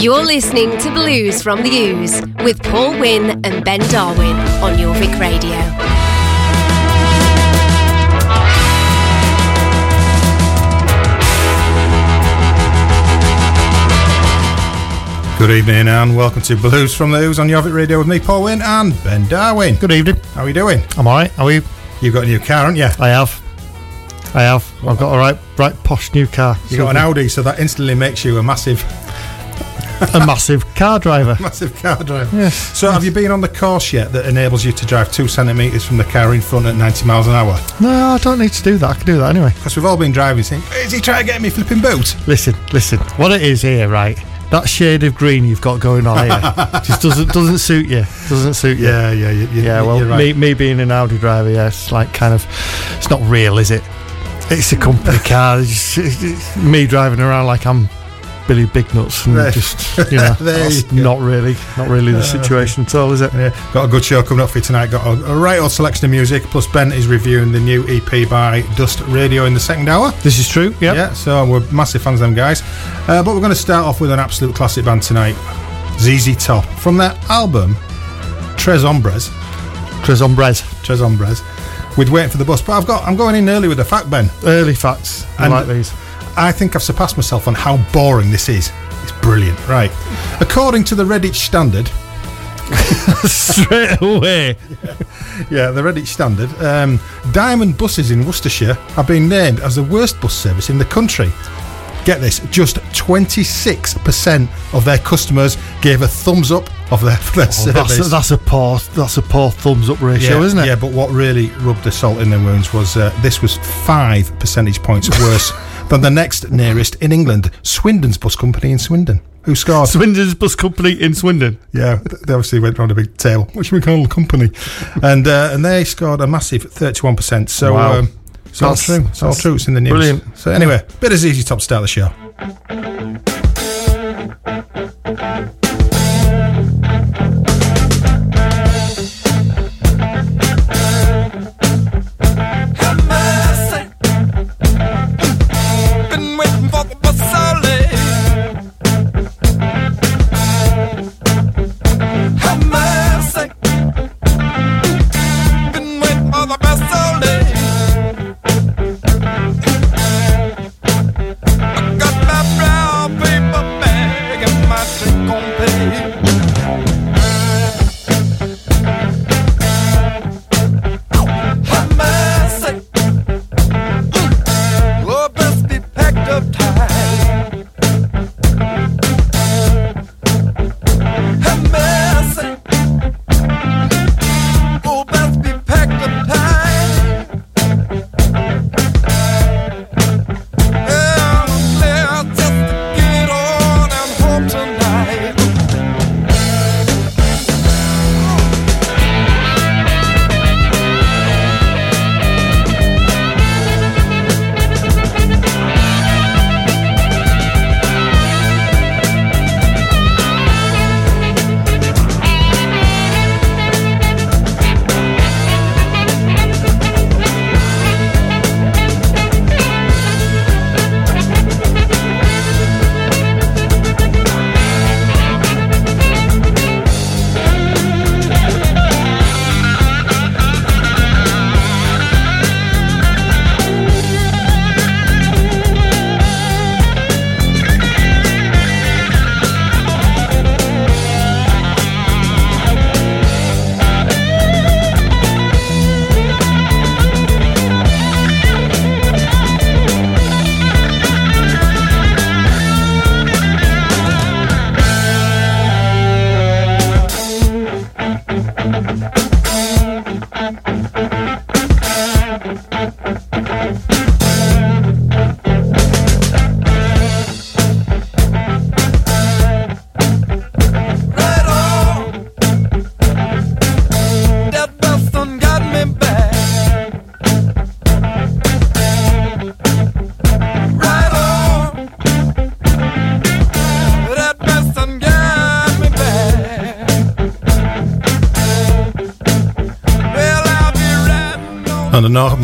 You're listening to Blues from the Ooze with Paul Wynn and Ben Darwin on Jorvik Radio. Good evening and welcome to Blues from the Ooze on Jorvik Radio with me, Paul Wynn and Ben Darwin. Good evening. How are you doing? I'm alright. How are you? You've got a new car, haven't you? I have. I have. I've got a right, right posh new car. You got an Audi, so that instantly makes you a massive, a massive car driver. massive car driver. Yes. So, have you been on the course yet that enables you to drive two centimetres from the car in front at 90 miles an hour? No, I don't need to do that. I can do that anyway. Because we've all been driving, saying, "Is he trying to get me flipping boot?" Listen, listen. What it is here, right? That shade of green you've got going on here just doesn't doesn't suit you. Doesn't suit you. Yeah, yeah, you, you, Yeah, well, right. me, me being an Audi driver, yeah, it's like kind of, it's not real, is it? It's a company car. It's, it's- it's me driving around like I'm Billy Big Nuts, and just you know, that's you not really, not really the situation at all, is it? Yeah, got a good show coming up for you tonight. Got a, a right old selection of music. Plus, Ben is reviewing the new EP by Dust Radio in the second hour. This is true. Yeah. Yeah, so we're massive fans of them guys. Uh, but we're going to start off with an absolute classic band tonight ZZ Top. From their album Tres Hombres. Tres Hombres. Tres Hombres. With Waiting for the Bus. But I've got, I'm going in early with the fact, Ben. Early facts. I And- like these. I think I've surpassed myself on how boring this is. It's brilliant. Right. According to the Redditch Standard, Straight away. Yeah, the Redditch Standard. Um, Diamond buses in Worcestershire have been named as the worst bus service in the country. Get this, just 26% of their customers gave a thumbs up of their, their Oh, service. that's, a, that's a poor that's a poor thumbs up ratio, yeah, isn't it? Yeah, but what really rubbed the salt in their wounds was uh, this was five percentage points worse than the next nearest in England, Swindon's Bus Company in Swindon, who scored. Swindon's bus company in Swindon. Yeah, they obviously went round a big table. which we call the company? and uh, and they scored a massive thirty-one percent. So Wow. um, it's all true. It's all true. It's in the news. brilliant. So anyway, bit of ZZ Top to start the show.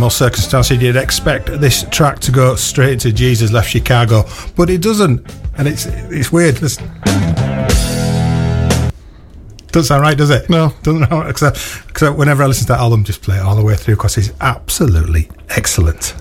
most circumstances you'd expect this track to go straight into Jesus Left Chicago, but it doesn't, and it's it's weird. Doesn't sound right, does it? No, doesn't know. Except, except whenever I listen to that album, just play it all the way through because it's absolutely excellent.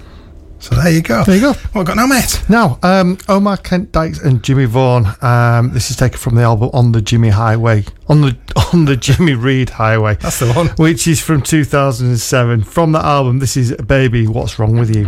So there you go. There you go. What got now, mate? Now, um, Omar Kent Dykes and Jimmy Vaughan. Um, this is taken from the album On the Jimmy Highway. On the on the Jimmy Reed Highway. That's the one. Which is from 2007. From the album, this is Baby, What's Wrong With You?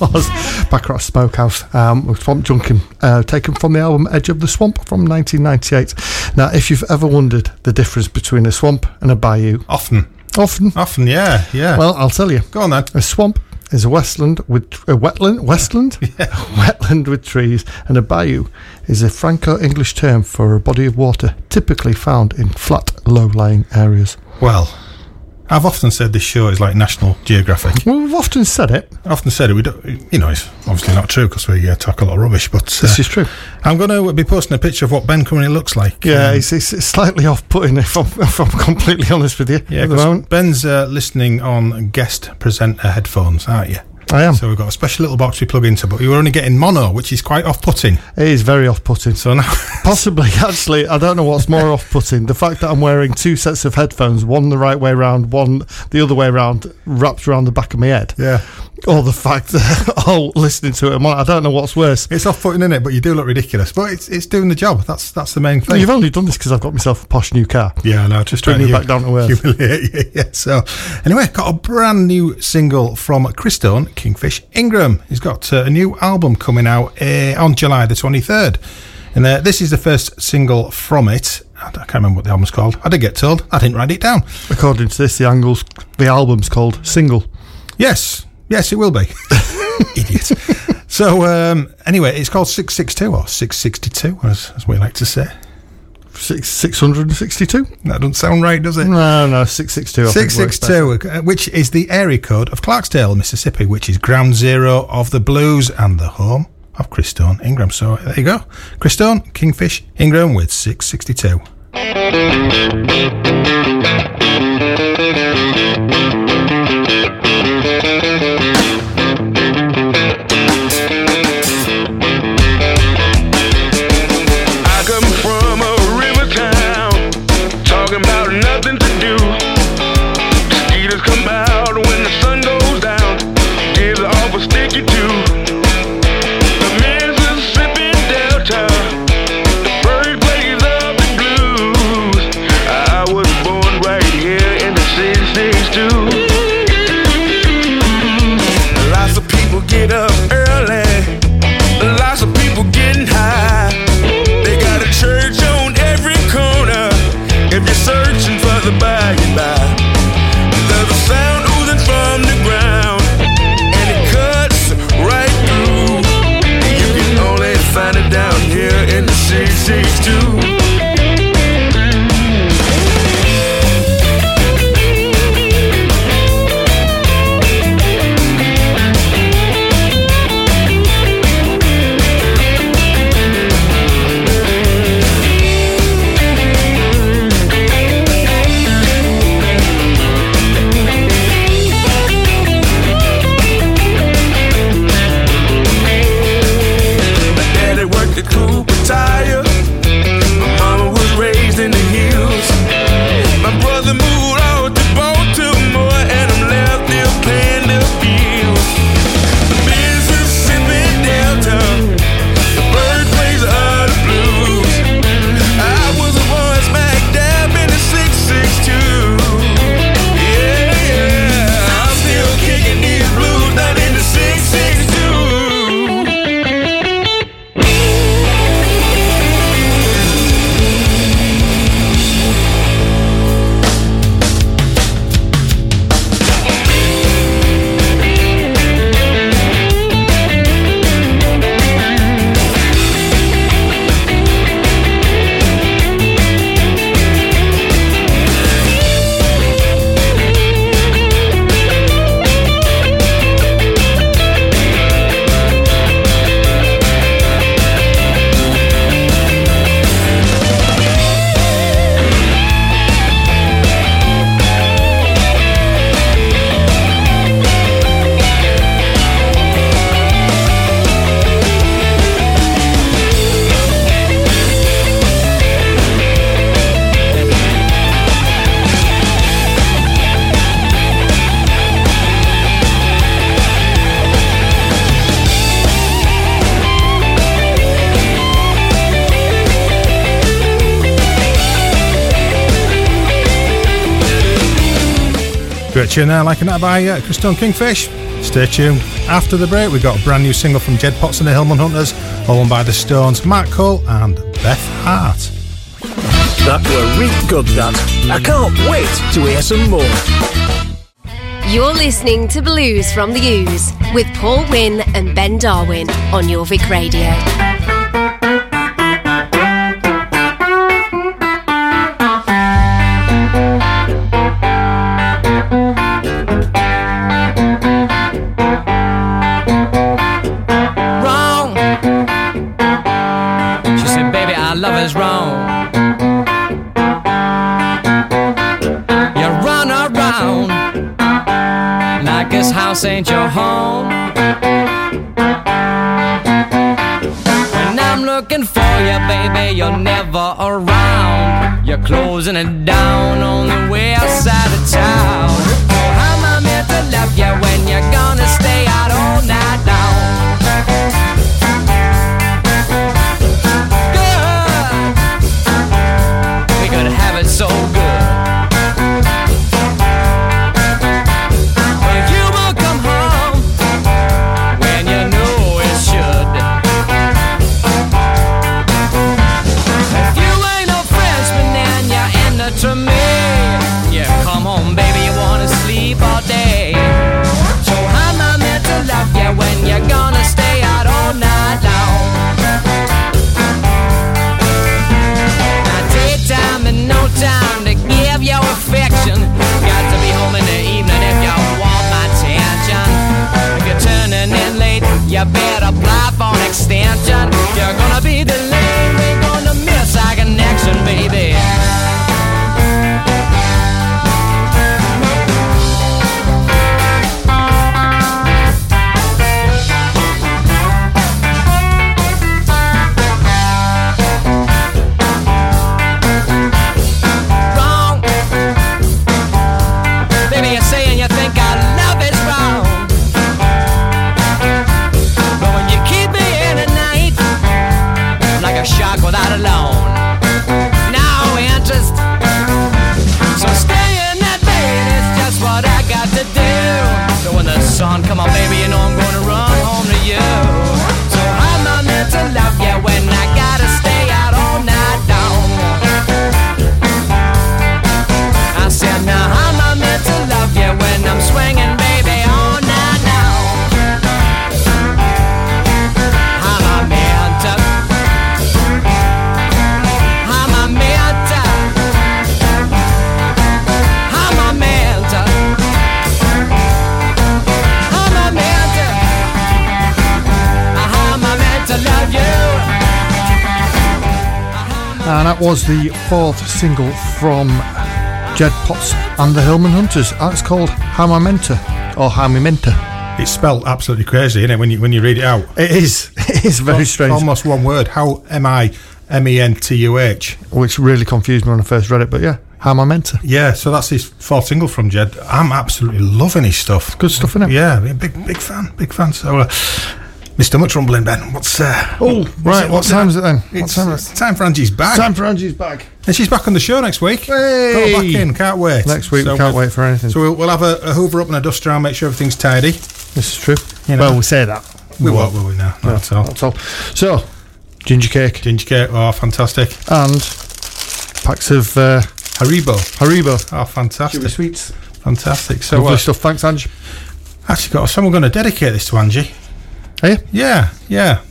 Was Baccarat Smokehouse um, with Swamp Junkin, uh, taken from the album Edge of the Swamp from 1998. Now, if you've ever wondered the difference between a swamp and a bayou, Often. often, Often, yeah, yeah. well, I'll tell you. go on then. A swamp is a westland with a wetland, westland, wetland with trees, and a bayou is a Franco-English term for a body of water typically found in flat, low-lying areas. Well, I've often said this show is like National Geographic. Well, we've often said it. I often said it. We don't, you know, it's obviously not true because we uh, talk a lot of rubbish. But uh, This is true. I'm going to be posting a picture of what Ben currently looks like. Yeah, Um, it's, it's, slightly off-putting if I'm, if I'm completely honest with you. yeah. at the moment. Ben's uh, listening on guest presenter headphones, aren't you? I am. So we've got a special little box we plug into, but you were only getting mono, which is quite off-putting. It is very off-putting. So now, Possibly, actually, I don't know what's more off-putting: the fact that I'm wearing two sets of headphones, one the right way round, one the other way round, wrapped around the back of my head, yeah, or the fact that oh, listening to it, I don't know what's worse. it's off-putting in it, but you do look ridiculous. But it's it's doing the job. That's that's the main thing. You've only done this because I've got myself a posh new car. Yeah, no, just Bring you to back down to earth. humiliate you. Yeah. So, anyway, got a brand new single from Christone Kingfish Ingram. He's got uh, a new album coming out uh, on July the twenty third, and uh, this is the first single from it. I can't remember what the album's called. I did get told. I didn't write it down. According to this, the angles, the album's called "Single." Yes, yes, it will be. Idiot. So, um, anyway, it's called six six two or six sixty two, as, as we like to say. Six, 662? That doesn't sound right, does it? No, no, 662. 662, uh, which is the area code of Clarksdale, Mississippi, which is ground zero of the Blues and the home of Christone Ingram. So there you go. Christone, Kingfish, Ingram with 662. Tune there, like that by uh, Christone Kingfish. Stay tuned. After the break, we've got a brand new single from Jed Potts and the Hillman Hunters, all by the Stones, Matt Cole and Beth Hart. That were real good, that. I can't wait to hear some more. You're listening to Blues from the Ooze with Paul Wynn and Ben Darwin on Jorvik Radio. House ain't your home. When I'm looking for you, baby, you're never around. You're closing it down on the that was the fourth single from Jed Potts and the Hillman Hunters. And it's called Hamamenta or How Me Hamimenta. It's spelled absolutely crazy, isn't it, when you, when you read it out? It is. It is very strange. Almost one word. How M I M E N T U H. Which really confused me when I first read it, but yeah, How Am I Hamamenta. Yeah, so that's his fourth single from Jed. I'm absolutely loving his stuff. Good stuff, innit? Yeah, big big fan, big fan. So, uh, my stomach's rumbling, Ben. What's uh, Oh, right, what time is it then? What It's, time it's time for Angie's back, Time for Angie's bag. and she's back on the show next week. Hey! Got her back in, can't wait. Next week, So we can't we'll- wait for anything. So we'll, we'll have a, a hoover up and a duster around, make sure everything's tidy. this is true. You know. well, we say that. We won't, will we? No, not at all. That's all. So, ginger cake Ginger cake, oh, fantastic. and packs of uh, Haribo, Haribo. oh, fantastic, sweets. fantastic. So, Lovely uh, stuff. Thanks, Angie. actually, got someone going to dedicate this to Angie. Are you? Yeah, yeah.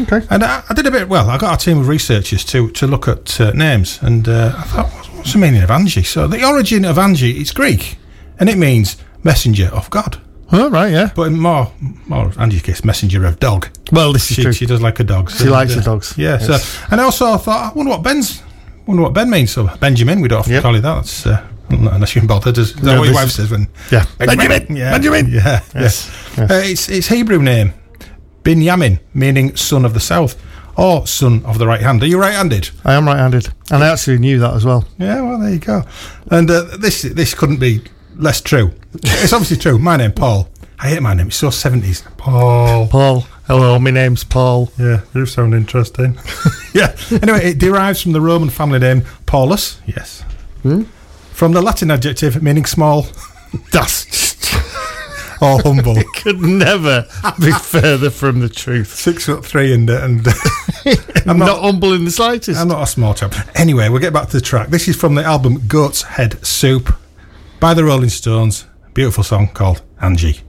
Okay. And I, I did a bit. Well, I got a team of researchers to to look at uh, names, and uh, I thought, what's, the meaning of Angie? So the origin of Angie, is Greek, and it means messenger of God. Oh, right, yeah. But in more, more Angie's case, messenger of dog. Well, this is She, true. she does like a dog. She likes the dogs. Yeah. Yes. So, and I also thought, I wonder what Ben's, wonder what Ben means. So Benjamin, we don't often Yep. call it that. That's uh, unless you're bothered. Is that No, what your wife says when? Yeah. Benjamin. Yeah. Benjamin. Yeah. Yes. Yeah. Uh, it's it's Hebrew name, Binyamin, meaning son of the south, or son of the right hand. Are you right handed? I am right handed. And I actually knew that as well. Yeah, well, there you go. And uh, this this couldn't be less true. It's obviously true. My name, Paul. I hate my name. It's so 70s. Paul. Paul. Hello, my name's Paul. Yeah, you sound interesting. yeah. Anyway, it derives from the Roman family name Paulus. Yes. Hmm? From the Latin adjective meaning small. That's or humble. it could never be further from the truth. Six foot three and uh, and I'm not, not, humble in the slightest. I'm not a small chap. Anyway, we'll get back to the track. This is from the album Goat's Head Soup by the Rolling Stones. Beautiful song called Angie.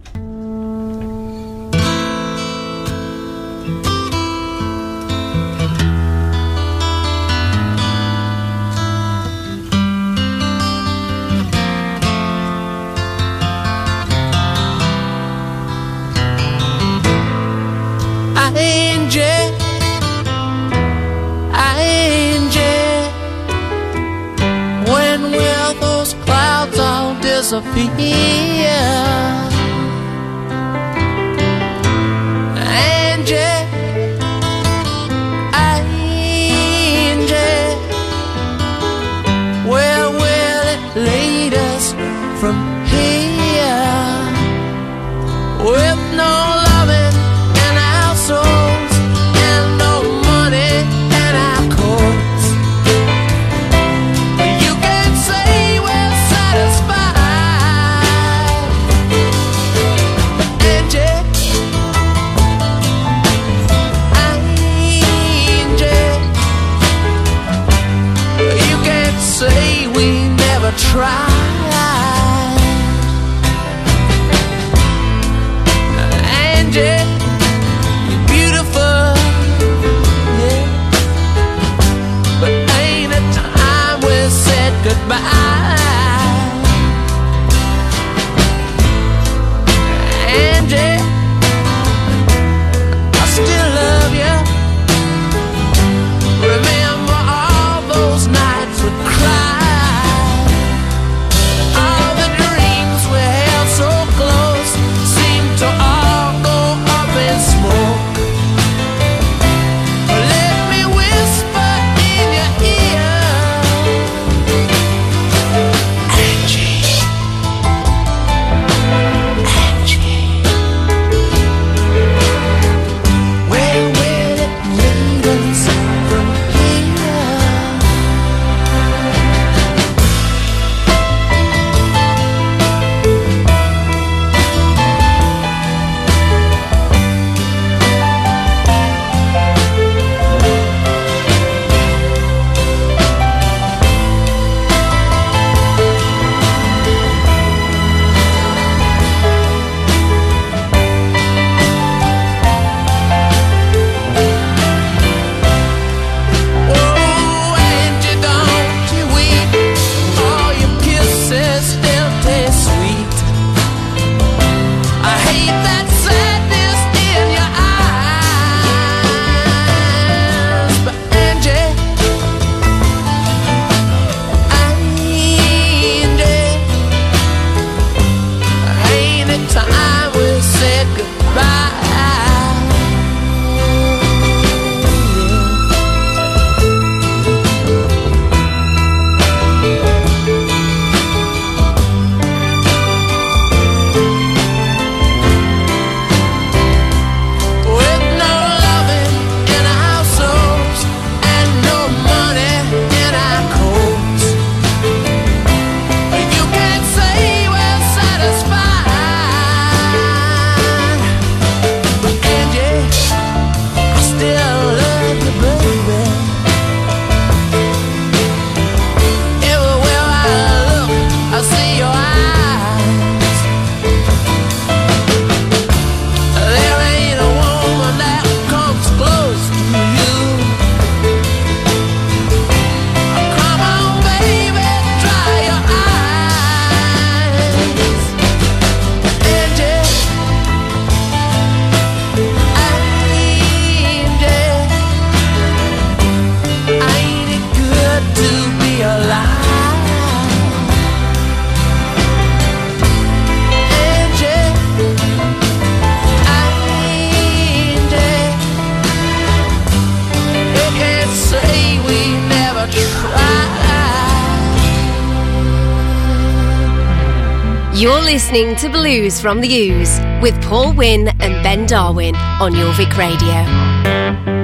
listening to Blues from the Ooze with Paul Wynn and Ben Darwin on Jorvik Radio.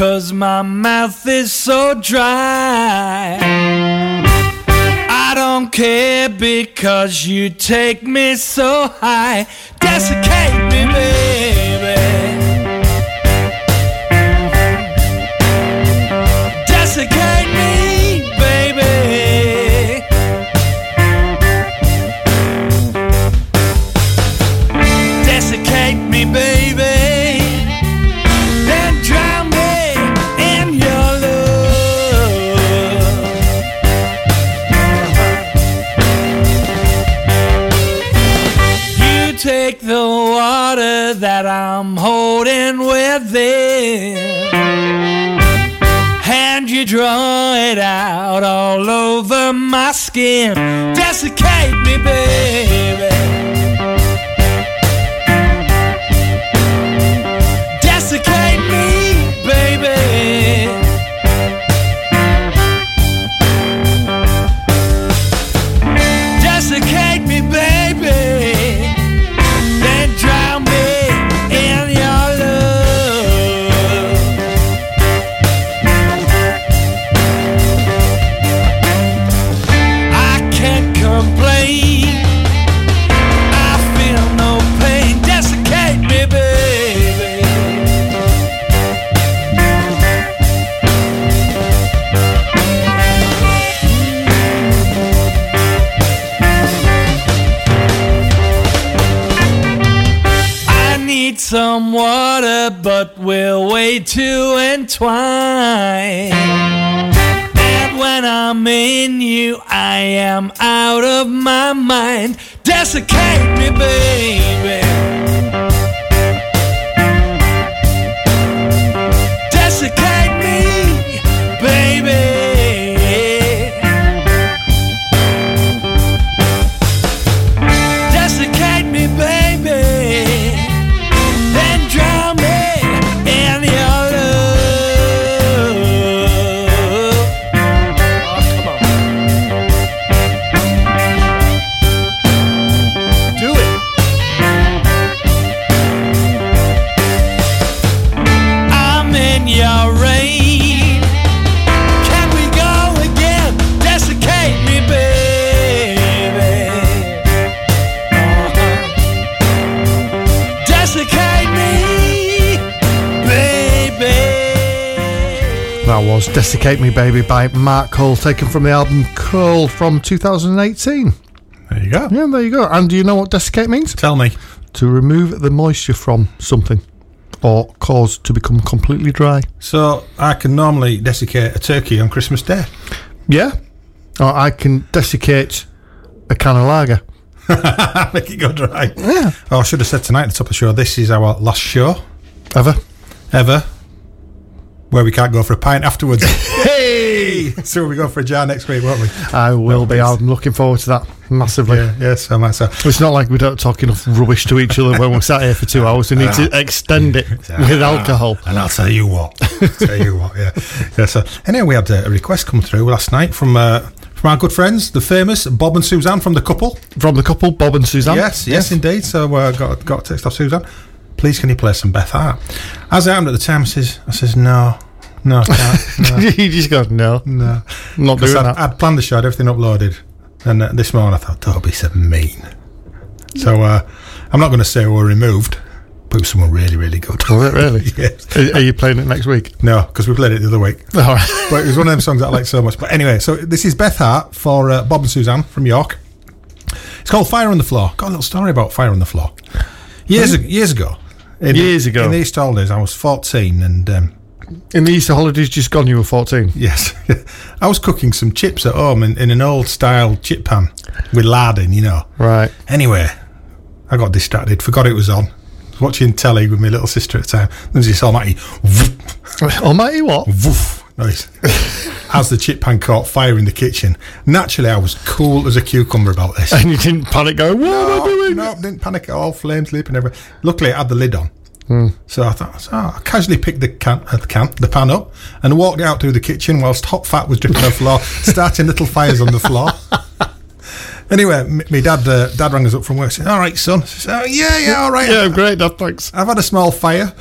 Cause my mouth is so dry. I don't care because you take me so high. Desiccate me, baby. Within, and you draw it out all over my skin. Desiccate me, baby. Some water, but we're way too entwined. And when I'm in you, I am out of my mind. Desiccate me, baby. Desiccate me, baby. Was Desiccate Me Baby by Mark Cole, taken from the album Cole from 2018. There you go. Yeah, there you go. And do you know what desiccate means? Tell me. To remove the moisture from something or cause to become completely dry. So I can normally desiccate a turkey on Christmas Day. Yeah. Or I can desiccate a can of lager. Make it go dry. Yeah. Oh, I should have said tonight at the top of the show, this is our last show Ever? ever where we can't go for a pint afterwards. hey! So we go for a jar next week, won't we? I will be. I'm looking forward to that massively. Yeah, yes, I might so. It's not like we don't talk enough rubbish to each other when we're sat here for two hours. We need to extend it with alcohol. And I'll tell you what. tell you what, yeah. yeah so, anyway, we had a request come through last night from uh, from our good friends, the famous Bob and Suzanne from the couple. From the couple, Bob and Suzanne. Yes, yes, indeed. So uh, got got a text off Suzanne. Please, can you play some Beth Hart? As I am at the time, I says, I says no, no, I can't, no, you just go, no, no. I'm not doing I'd, that. I'd planned the show, had everything uploaded, and uh, this morning I thought, don't be so mean. So uh, I'm not going to say we were removed, but it was someone really, really good. Was it really? yes. Are, are you playing it next week? No, because we played it the other week. All right. But it was one of them songs that I like so much. But anyway, so this is Beth Hart for uh, Bob and Suzanne from York. It's called Fire on the Floor. Got a little story about Fire on the Floor. Years, years ago. In, Years ago. In the East holidays, I was 14 and um, In the Easter holidays just gone, you were 14. Yes. I was cooking some chips at home in, in an old style chip pan with lard in, you know. Right. Anyway, I got distracted, forgot it was on. Was watching telly with my little sister at the time. There's this almighty whoop, Almighty what? woof noise as the chip pan caught fire in the kitchen. Naturally, I was cool as a cucumber about this. And you didn't panic going, what am I doing? No, didn't panic at all. Flames leaping everywhere. Luckily, I had the lid on. So I thought, so I casually picked the can, uh, the can, the pan up, and walked out through the kitchen whilst hot fat was dripping on the floor, starting little fires on the floor. anyway, my dad, uh, dad rang us up from work. Said, "All right, son." Said, oh, yeah, yeah, all right. Yeah, great, Dad, thanks. I've had a small fire.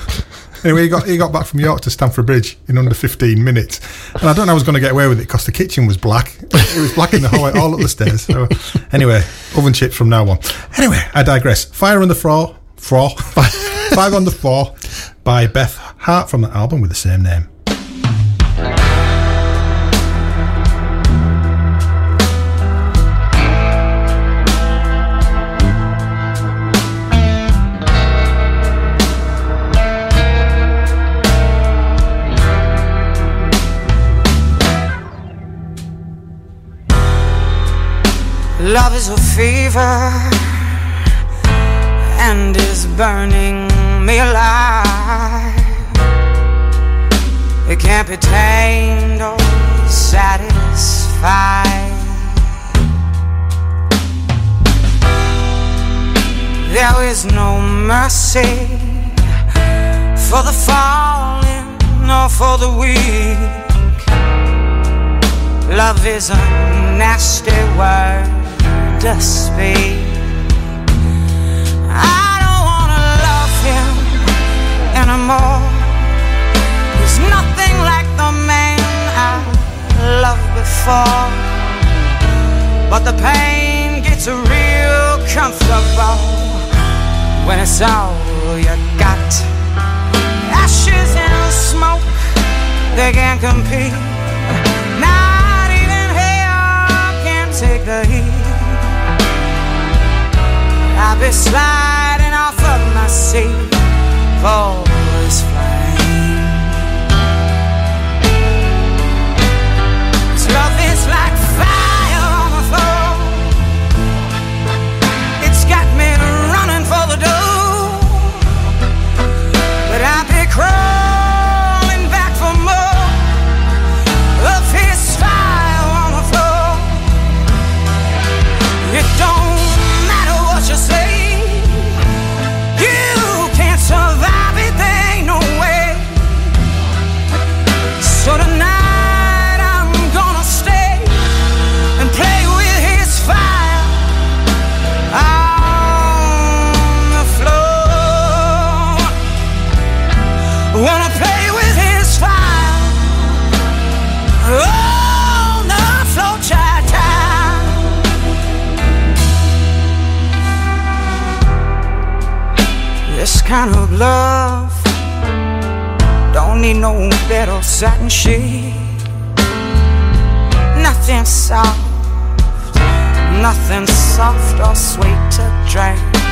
Anyway, he got he got back from York to Stamford Bridge in under 15 minutes, and I don't know I was going to get away with it because the kitchen was black. It was black in the hallway, all up the stairs. So, anyway, oven chips from now on. Anyway, I digress. Fire on the floor, floor, five on the floor, by Beth Hart from the album with the same name. Love is a fever and is burning me alive. It can't be tamed or satisfied. There is no mercy for the fallen or for the weak. Love is a nasty word to speak. I don't wanna love him anymore. He's nothing like the man I loved before. But the pain gets real comfortable when it's all you got. Ashes and smoke, they can't compete. Not even hell can take the heat. I'll be sliding off of my seat for this flame. 'Cause love is like kind of love don't need no bed or satin sheet. Nothing soft, nothing soft or sweet to drink.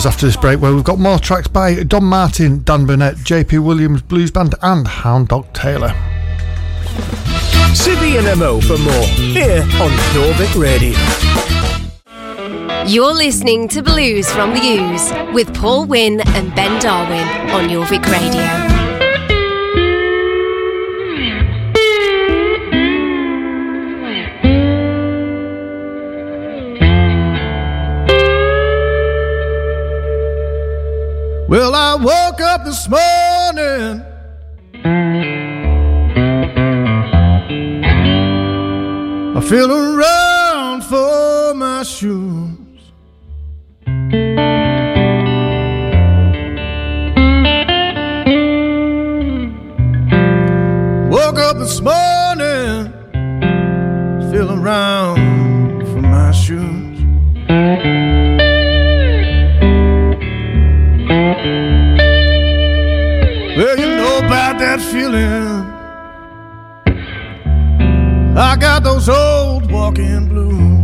Us after this break where we've got more tracks by Dom Martin, Dan Burnett, JP Williams Blues Band, and Hound Dog Taylor. Civvy and MO for more here on Jorvik Radio. You're listening to Blues from the Ooze with Paul Wynn and Ben Darwin on Jorvik Radio. Up this morning. I feel I got those old walking blues.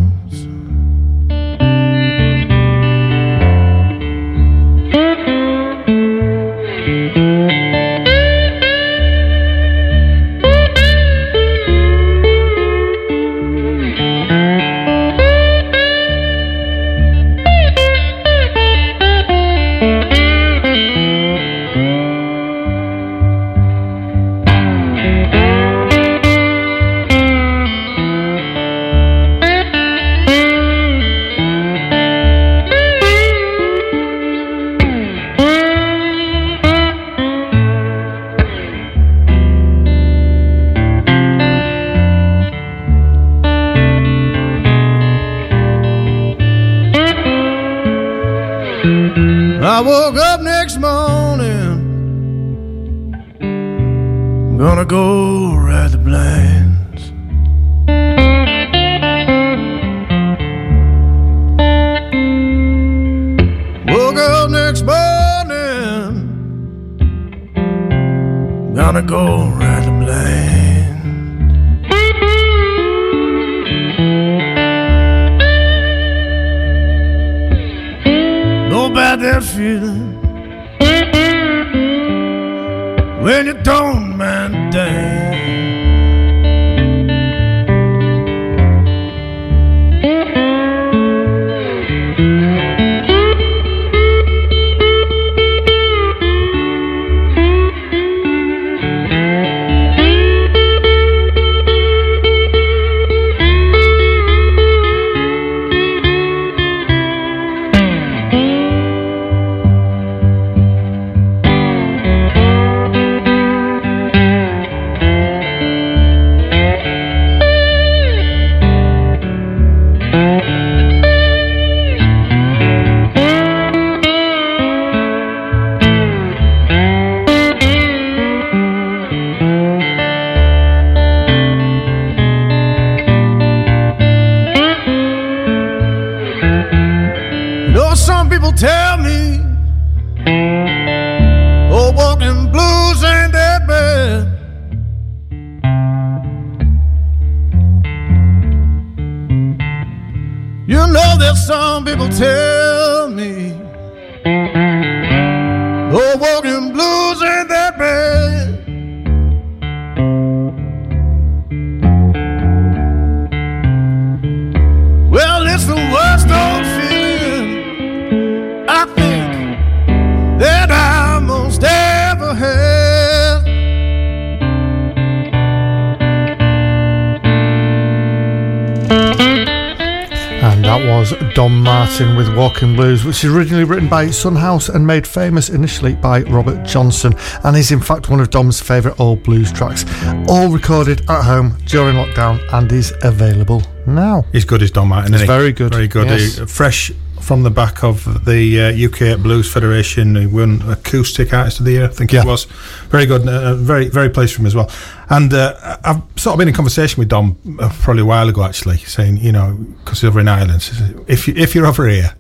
Blues, which is originally written by Son House and made famous initially by Robert Johnson, and is in fact one of Dom's favourite old blues tracks. All recorded at home during lockdown and is available now. He's good as Dom Martin. He's he? very good, Very good. yes. He- fresh from the back of the uh, UK Blues Federation. He won Acoustic Artist of the Year, I think Yeah. it was. Very good. Uh, very, very pleased for him as well. And uh, I've sort of been in conversation with Dom uh, probably a while ago, actually, saying, you know, because he's over in Ireland, if, you, if you're over here,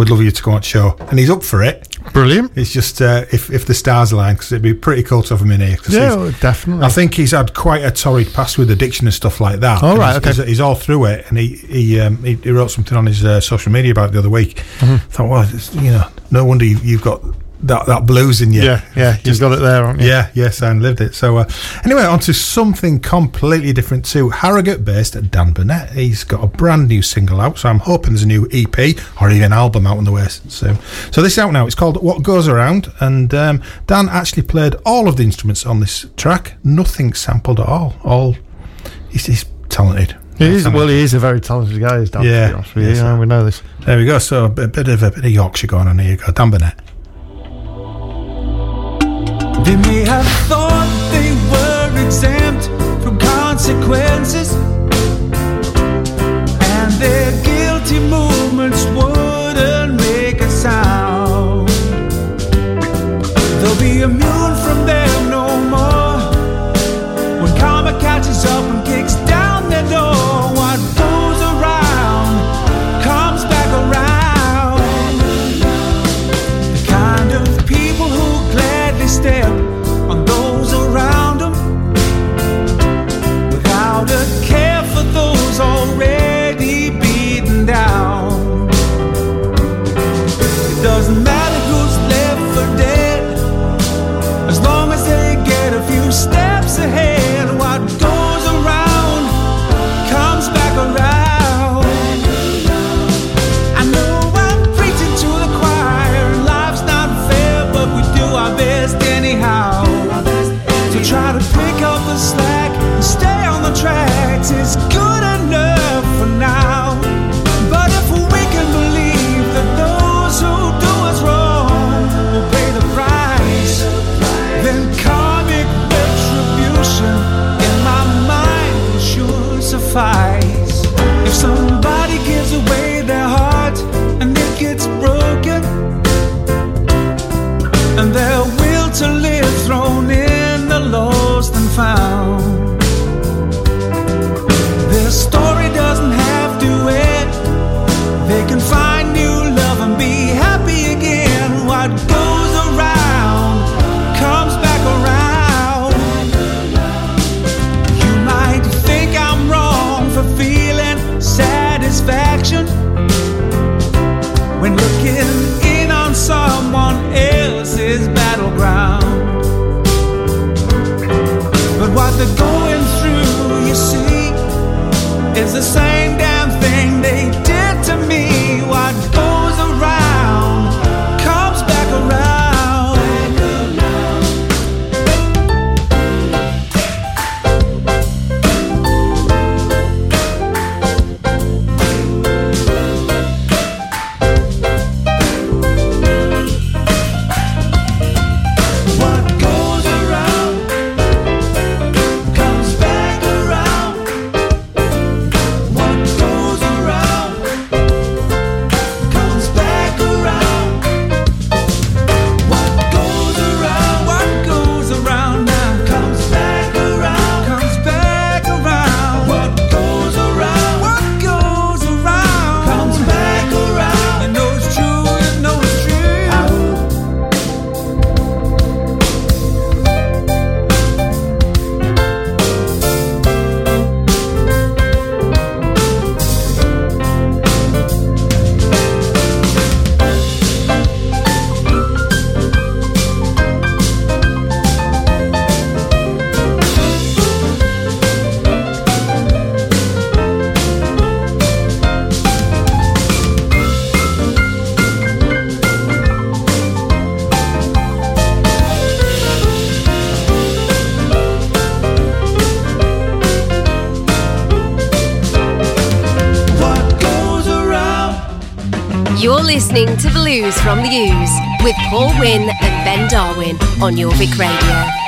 we'd love you to go on show. And he's up for it. Brilliant. It's just uh, if if the stars align, because it'd be pretty cool to have him in here. Yeah, definitely. I think he's had quite a torrid past with addiction and stuff like that. All right, he's, okay. he's, he's all through it, and he he um, he, he wrote something on his uh, social media about the other week. Mhm. Thought, well, it's, you know, no wonder you've got that that blues in you. Yeah, yeah, you've got it there, haven't you? Yeah, yes, and lived it. So, uh, anyway, on to something completely different too. Harrogate-based Dan Burnett. He's got a brand new single out, so I'm hoping there's a new EP or even album out on the way soon. So this is out now. It's called What Goes Around, and um, Dan actually played all of the instruments on this track. Nothing sampled at all. All he's, he's talented. He is, well, he is a very talented guy, is Dan. Yeah, to be honest with you. yes, Yeah, sir. we know this. There we go. So a bit, bit of a bit of Yorkshire going on here. You go, Dan Burnett. They may have thought the same listening to Blues from the Ooze with Paul Wynn and Ben Darwin on Jorvik Radio.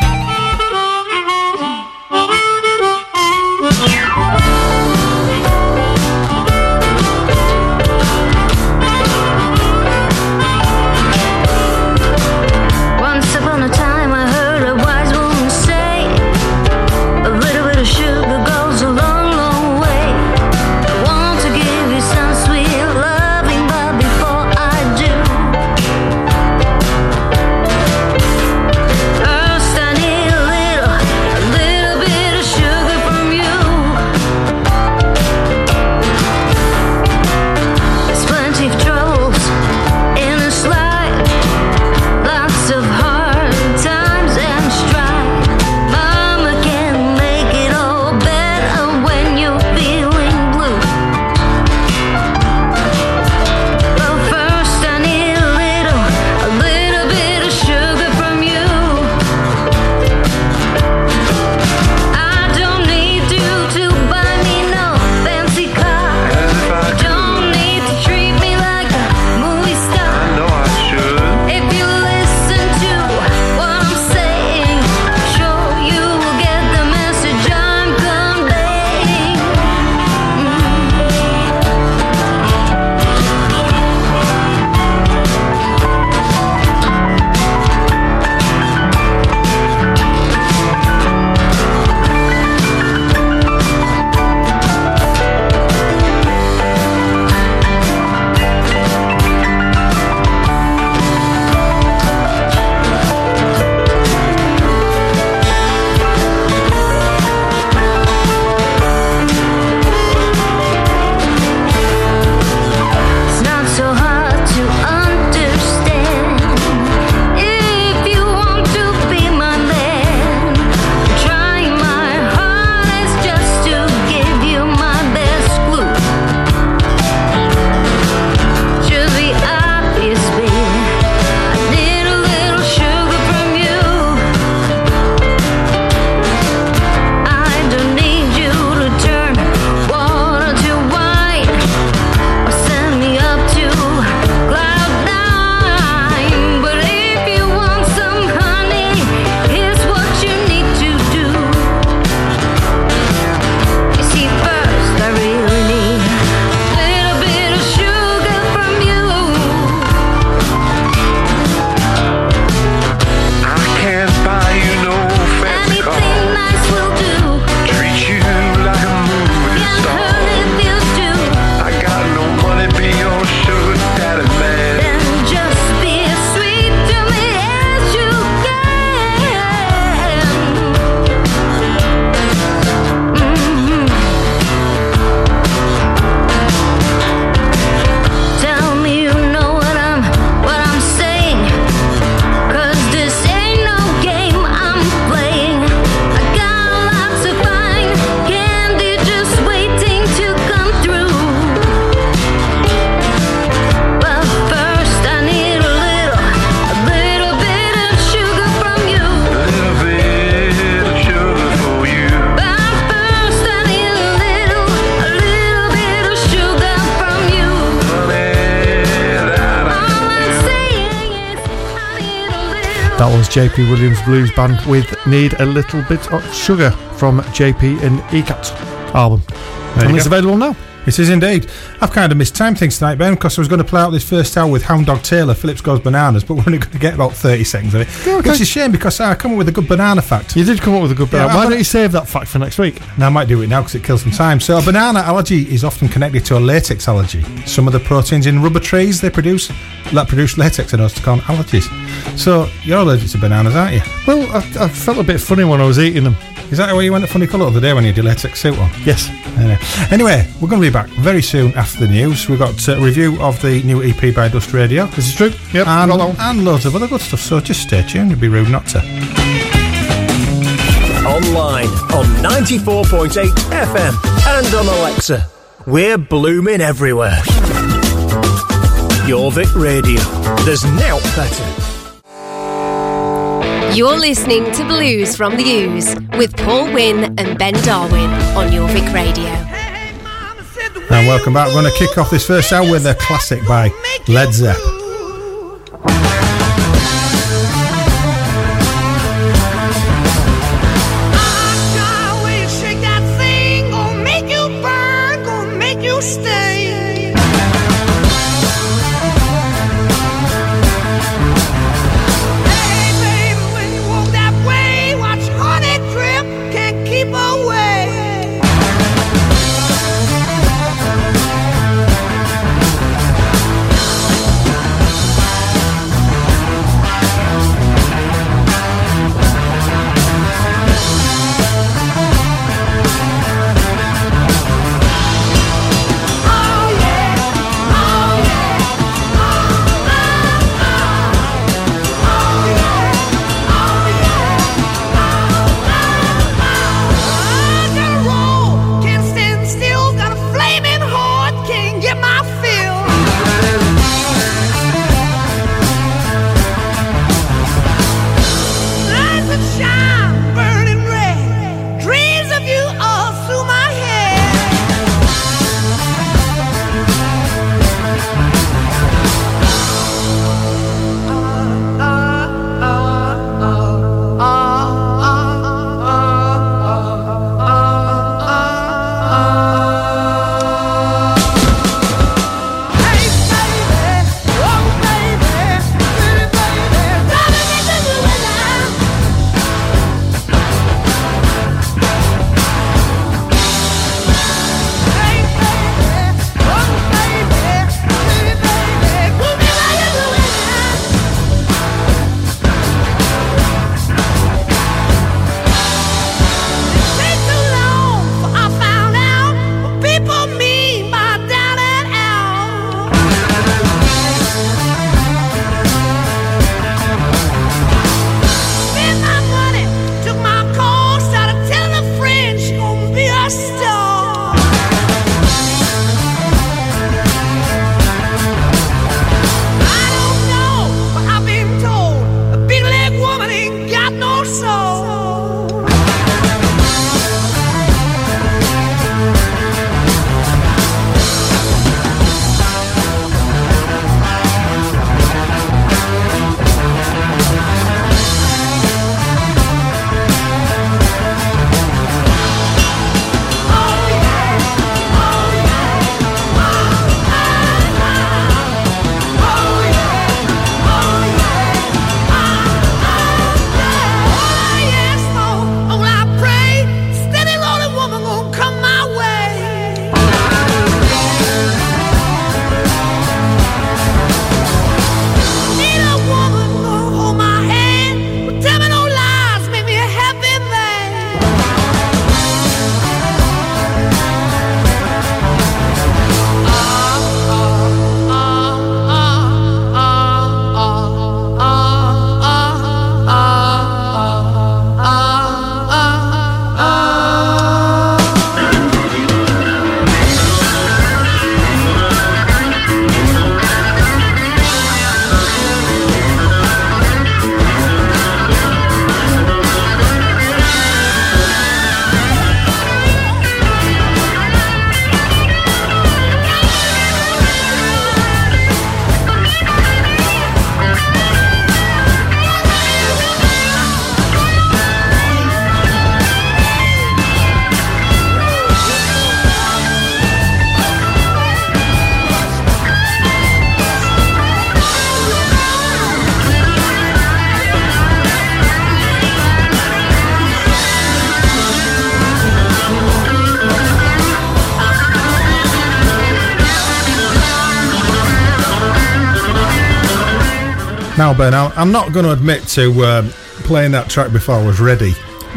Blues Band with Need a Little Bit of Sugar from JP and ECAT album. There and it's go. available now. It is indeed. I've kind of missed time things tonight, Ben, because I was going to play out this first hour with Hound Dog Taylor, Phillips Goes Bananas, but we're only going to get about 30 seconds of it. okay. Which is a shame because I come up with a good banana fact. You did come up with a good Yeah, banana. Why don't you save that fact for next week? Now, I might do it now because it kills some time. So, a banana allergy is often connected to a latex allergy. Some of the proteins in rubber trees they produce that produce latex are known to cause allergies. So, you're allergic to bananas, aren't you? Well, I, I felt a bit funny when I was eating them. Is that why you went a funny colour the other day when you had your latex suit on? Yes. Anyway, anyway, we're going to be back very soon after the news. We've got a review of the new EP by Dust Radio. This is true. Yep. And, got and loads of other good stuff. So just stay tuned. It'd be rude not to. Online on 94.8 FM and on Alexa. We're blooming everywhere. Jorvik Radio. There's now better. You're listening to Blues from the Ooze with Paul Wynn and Ben Darwin on Jorvik Radio. And welcome back. We're going to kick off this first hour with a classic by Led Zepp. Now, Ben, I'm not going to admit to um, playing that track before I was ready.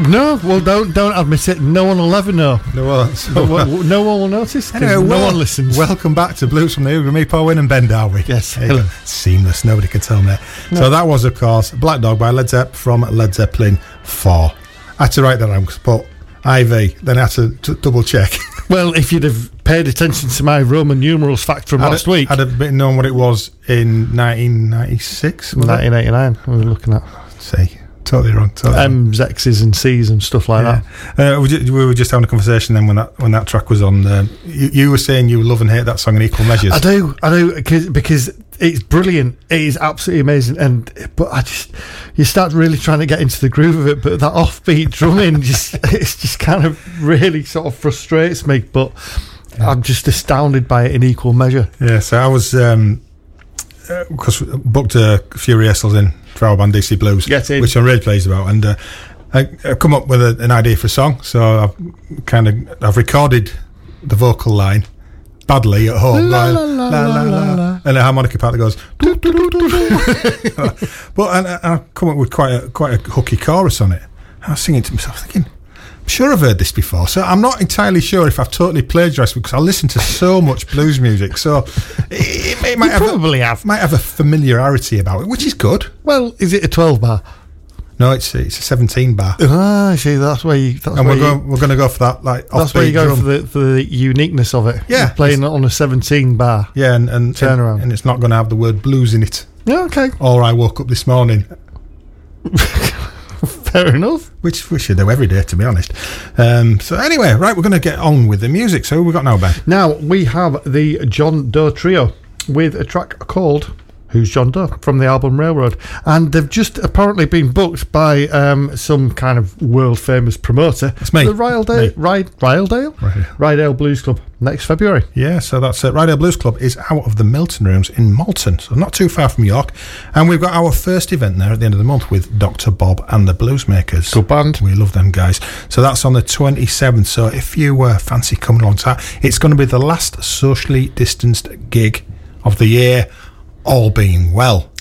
No, well, don't don't admit it. No one will ever know. No one, But what- no one will notice. Anyway, no well, one listens. Welcome back to Blues from the with me, Paul Wynn and Ben Darby. Yes, hello. Seamless, nobody can tell me. So that was, of course, Black Dog by Led Zepp from Led Zeppelin 4. I had to write that down because I IV, then I had to t- double check. Well, if you'd have paid attention to my Roman numerals fact from I'd last have- week, I'd have been known what it was in 1996. was it? 1989, we were looking at See, totally wrong. Totally wrong. M's, X's, and C's and stuff like that. Uh, we, ju- we were just having a conversation then when that when that track was on. Um, you, you were saying you love and hate that song in equal measures. I do, I do, cause, because it's brilliant. It is absolutely amazing, and but I just you start really trying to get into the groove of it, but that offbeat drumming just it's just kind of really sort of frustrates me. But I'm just astounded by it in equal measure. Yeah, so I was um because booked a few rehearsals in for our band DC Blues, which I'm really pleased about, and uh, I, I've come up with a, an idea for a song. So I've kind of I've recorded the vocal line badly at home, La, la, la, la, la, la. and a harmonica part that goes. doo, doo, doo, but and, and I've come up with quite a quite a hooky chorus on it. I was singing to myself, thinking. I'm sure I've heard this before, so I'm not entirely sure if I've totally plagiarised because I listen to so much blues music. So it, it might You have probably a, have. might have a familiarity about it, which is good. Well, is it a 12 bar? No, it's it's a 17 bar, Ah, I see. That's where you. That's and where we're you, we're going to go for that like That's where you go drum. for the for the uniqueness of it. Yeah. You're playing it on a 17 bar. yeah, and and Turnaround. and it's not going to have the word blues in it. Yeah, okay, Or I woke up this morning, fair enough. which we should do every day, to be honest. Um, so anyway, right, we're going to get on with the music. So who we got now, Ben? Now we have the John Doe trio with a track called "Who's John Doe" from the album Railroad, and they've just apparently been booked by um, some kind of world famous promoter. It's me. the. Ride, Ryledale, Right. Ryedale Blues Club next February. Yeah, so that's uh, Ryedale Blues Club is out of the Milton Rooms in Malton, so not too far from York. And we've got our first event there at the end of the month with Dr. Bob and the Bluesmakers. Good band. We love them guys. So that's on the 27th. So if you uh, fancy coming along to that, it's going to be the last socially distanced gig of the year, all being well.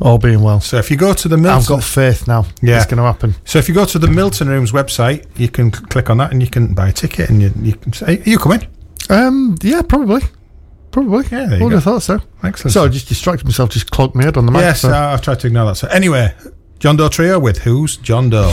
All being well. So if you go to the Milton, I've got faith now. Yeah. it's going to happen. so if you go to the Milton Rooms website, you can cl- click on that and you can buy a ticket and you, you can say, "Are you coming?" Um, yeah, probably, probably. Yeah, there you Would go. have thought so. Excellent. So I just distracted myself, just clogged my head on the Yes, microphone. I- I've tried to ignore that. So anyway, John Doe Trio with Who's John Doe?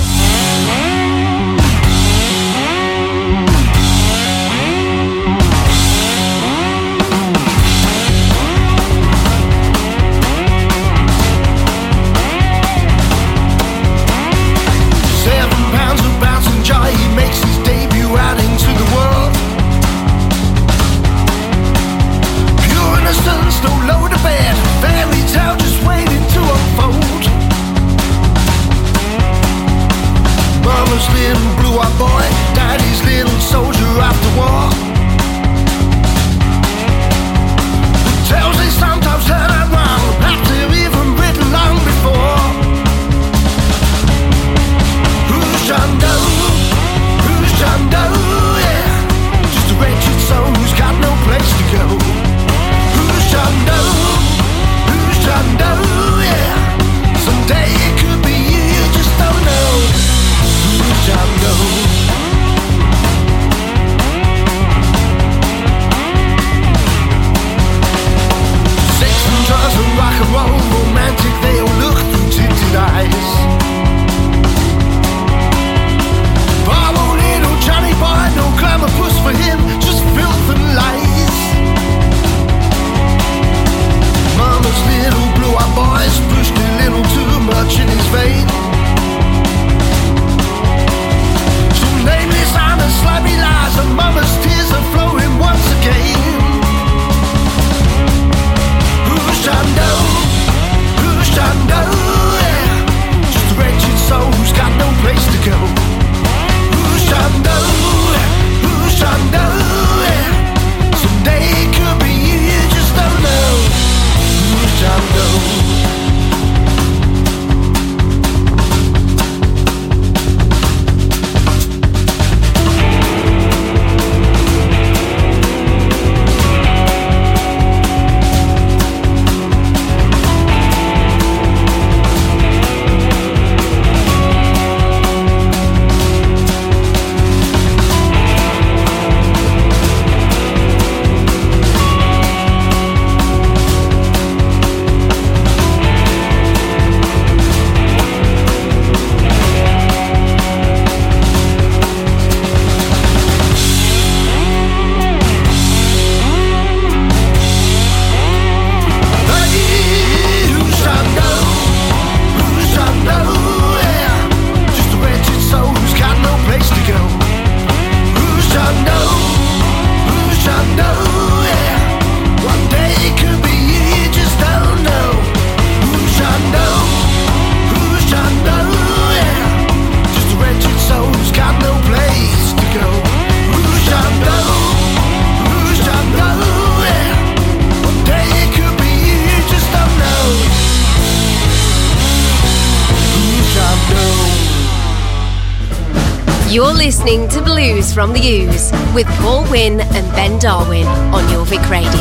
Listening to Blues from the Ooze with Paul Wynn and Ben Darwin on Jorvik Radio.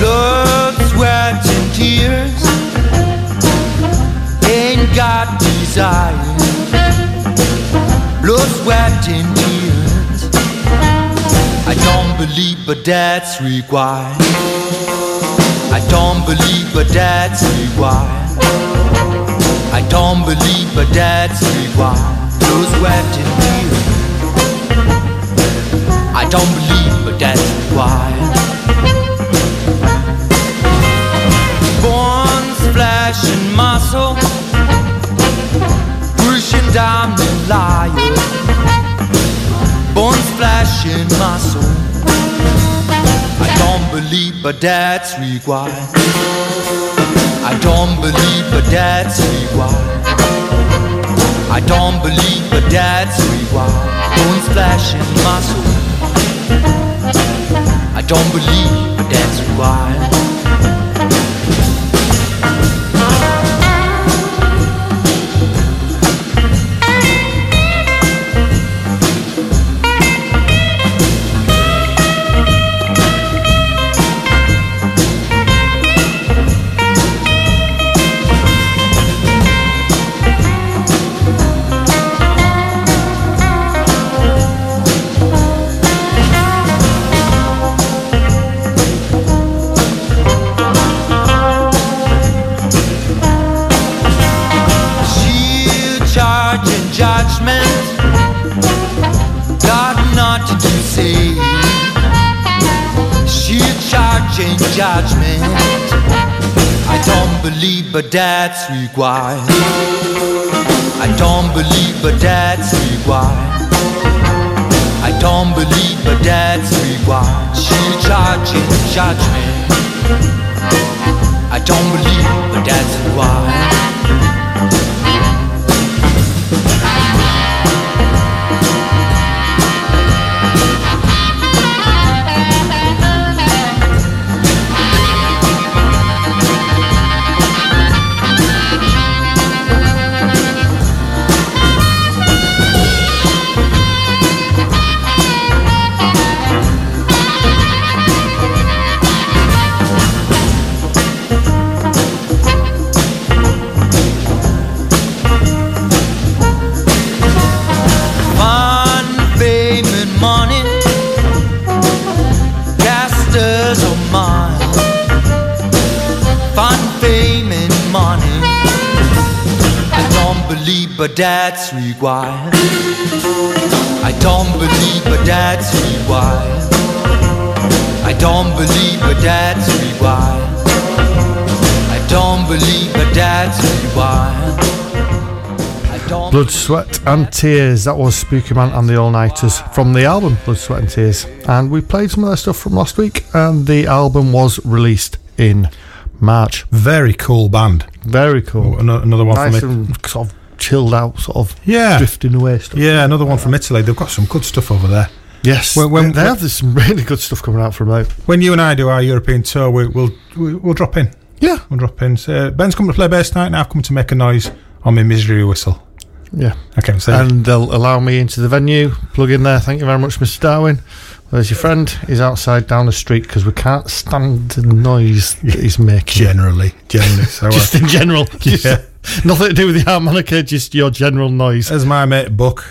blood, sweat, and tears. Ain't got desire. Blood, sweat, and tears. I don't believe, but that's required. I don't believe, but that's required. I don't believe, but that's required. Blood, sweat, and tears. I don't believe, but that's required. bones, flesh and muscle, pushing down the liar. Bones, flesh and muscle. I don't believe, but that's required. I don't believe, but that's required. I don't believe, but that's required. Bones, flesh and muscle. I don't believe, but that's required. That's required I don't believe but that's required I don't believe but that's required Shield charge and judgment I don't believe but that's required but that's required. I don't believe, but that's required. I don't believe, but that's required. I don't believe, but that's required. Blood, Sweat and Tears. That was Spooky Man and the All Nighters from the album Blood, Sweat and Tears. And we played some of their stuff from last week, and the album was released in March. Very cool band. Very cool. Oh, another one nice from it. and sort of chilled out, sort of Yeah. drifting away stuff. Yeah, another one from Italy. They've got some good stuff over there. Yes, When- when- they have this some really good stuff coming out from there. When you and I do our European tour, we, we'll we, we'll drop in. Yeah, we'll drop in. So Ben's coming to play bass tonight, and I've come to make a noise on my misery whistle. Yeah. Okay, so And they'll allow me into the venue. Plug in there. Thank you very much, Mr. Darwin. There's your friend. He's outside down the street because we can't stand the noise that he's making. generally, generally, so uh, Just in general. Yeah. Nothing to do with the harmonica, just your general noise. As my mate Buck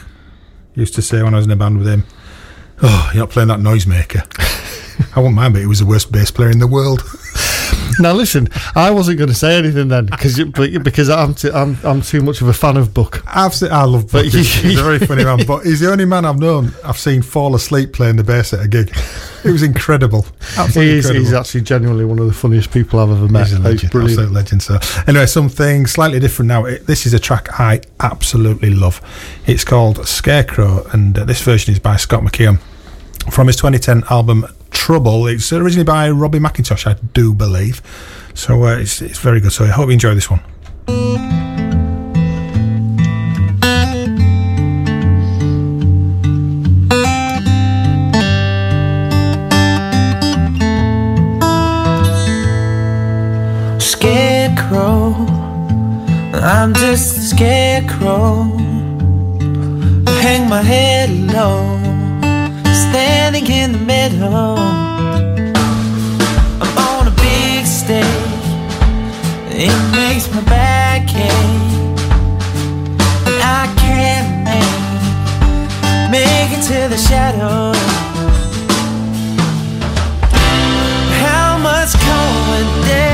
used to say when I was in a band with him, "Oh, you're not playing that noisemaker." I won't mind, but he was the worst bass player in the world. Now listen, I wasn't going to say anything then because because I'm too, I'm I'm too much of a fan of Buck. I've I love Buck. He's, a very funny man, but he's the only man I've known I've seen fall asleep playing the bass at a gig. It was incredible. Absolutely He's, incredible. he's actually genuinely one of the funniest people I've ever met. He's a He's legend, brilliant. absolute legend. So, anyway, something slightly different now. It, this is a track I absolutely love. It's called Scarecrow, and uh, this version is by Scott McKeon from his 2010 album Trouble. It's originally by Robbie McIntosh, I do believe. So uh, it's, it's very good. So I hope you enjoy this one. Scarecrow, I'm just a scarecrow. Hang my head low standing in the middle. I'm on a big stage. It makes my back ache. But I can't make Make it to the shadows How much coincidence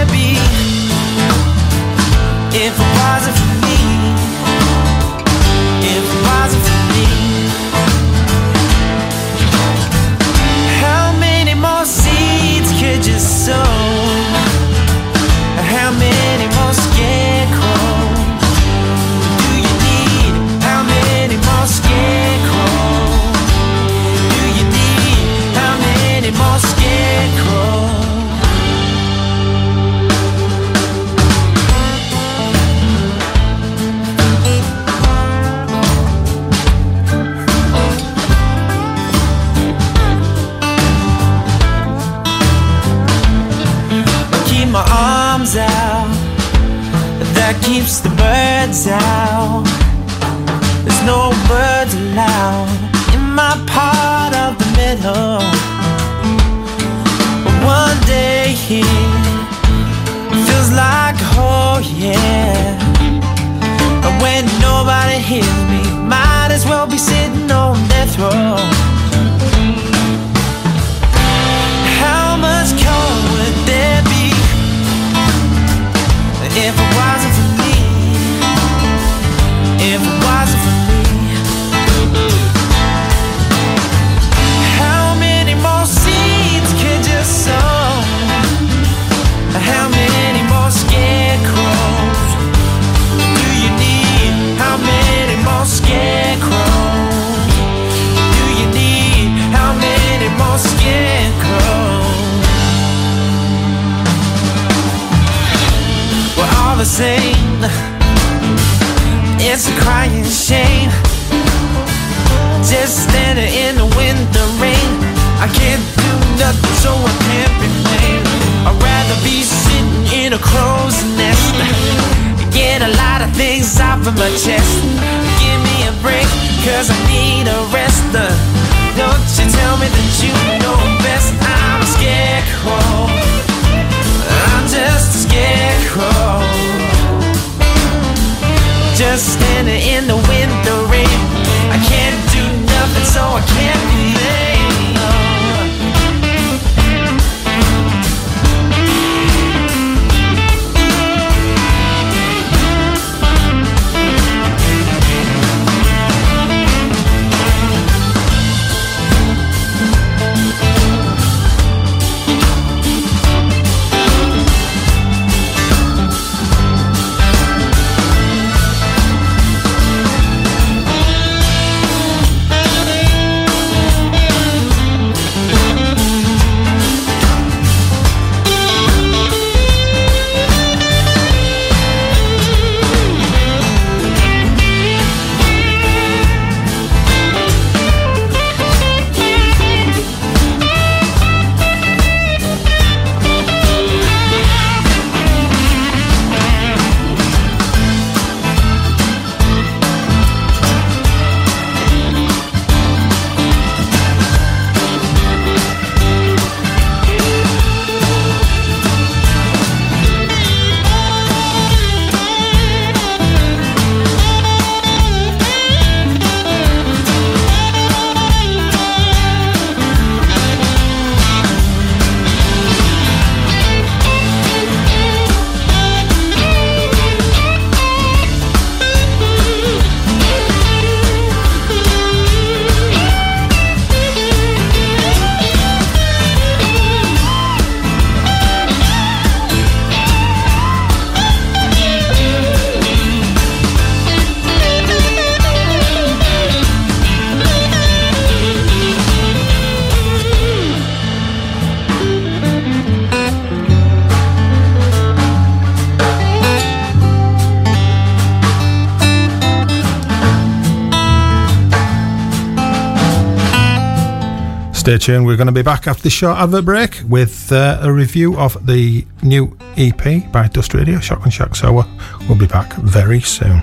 Stay tuned. We're going to be back after this short advert break with uh, a review of the new EP by Dust Radio, Shotgun Shack. So we'll be back very soon.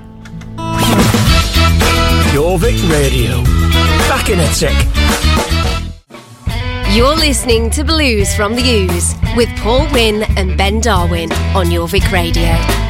Jorvik Radio. Back in a tick. You're listening to Blues from the Ooze with Paul Wynn and Ben Darwin on Jorvik Radio.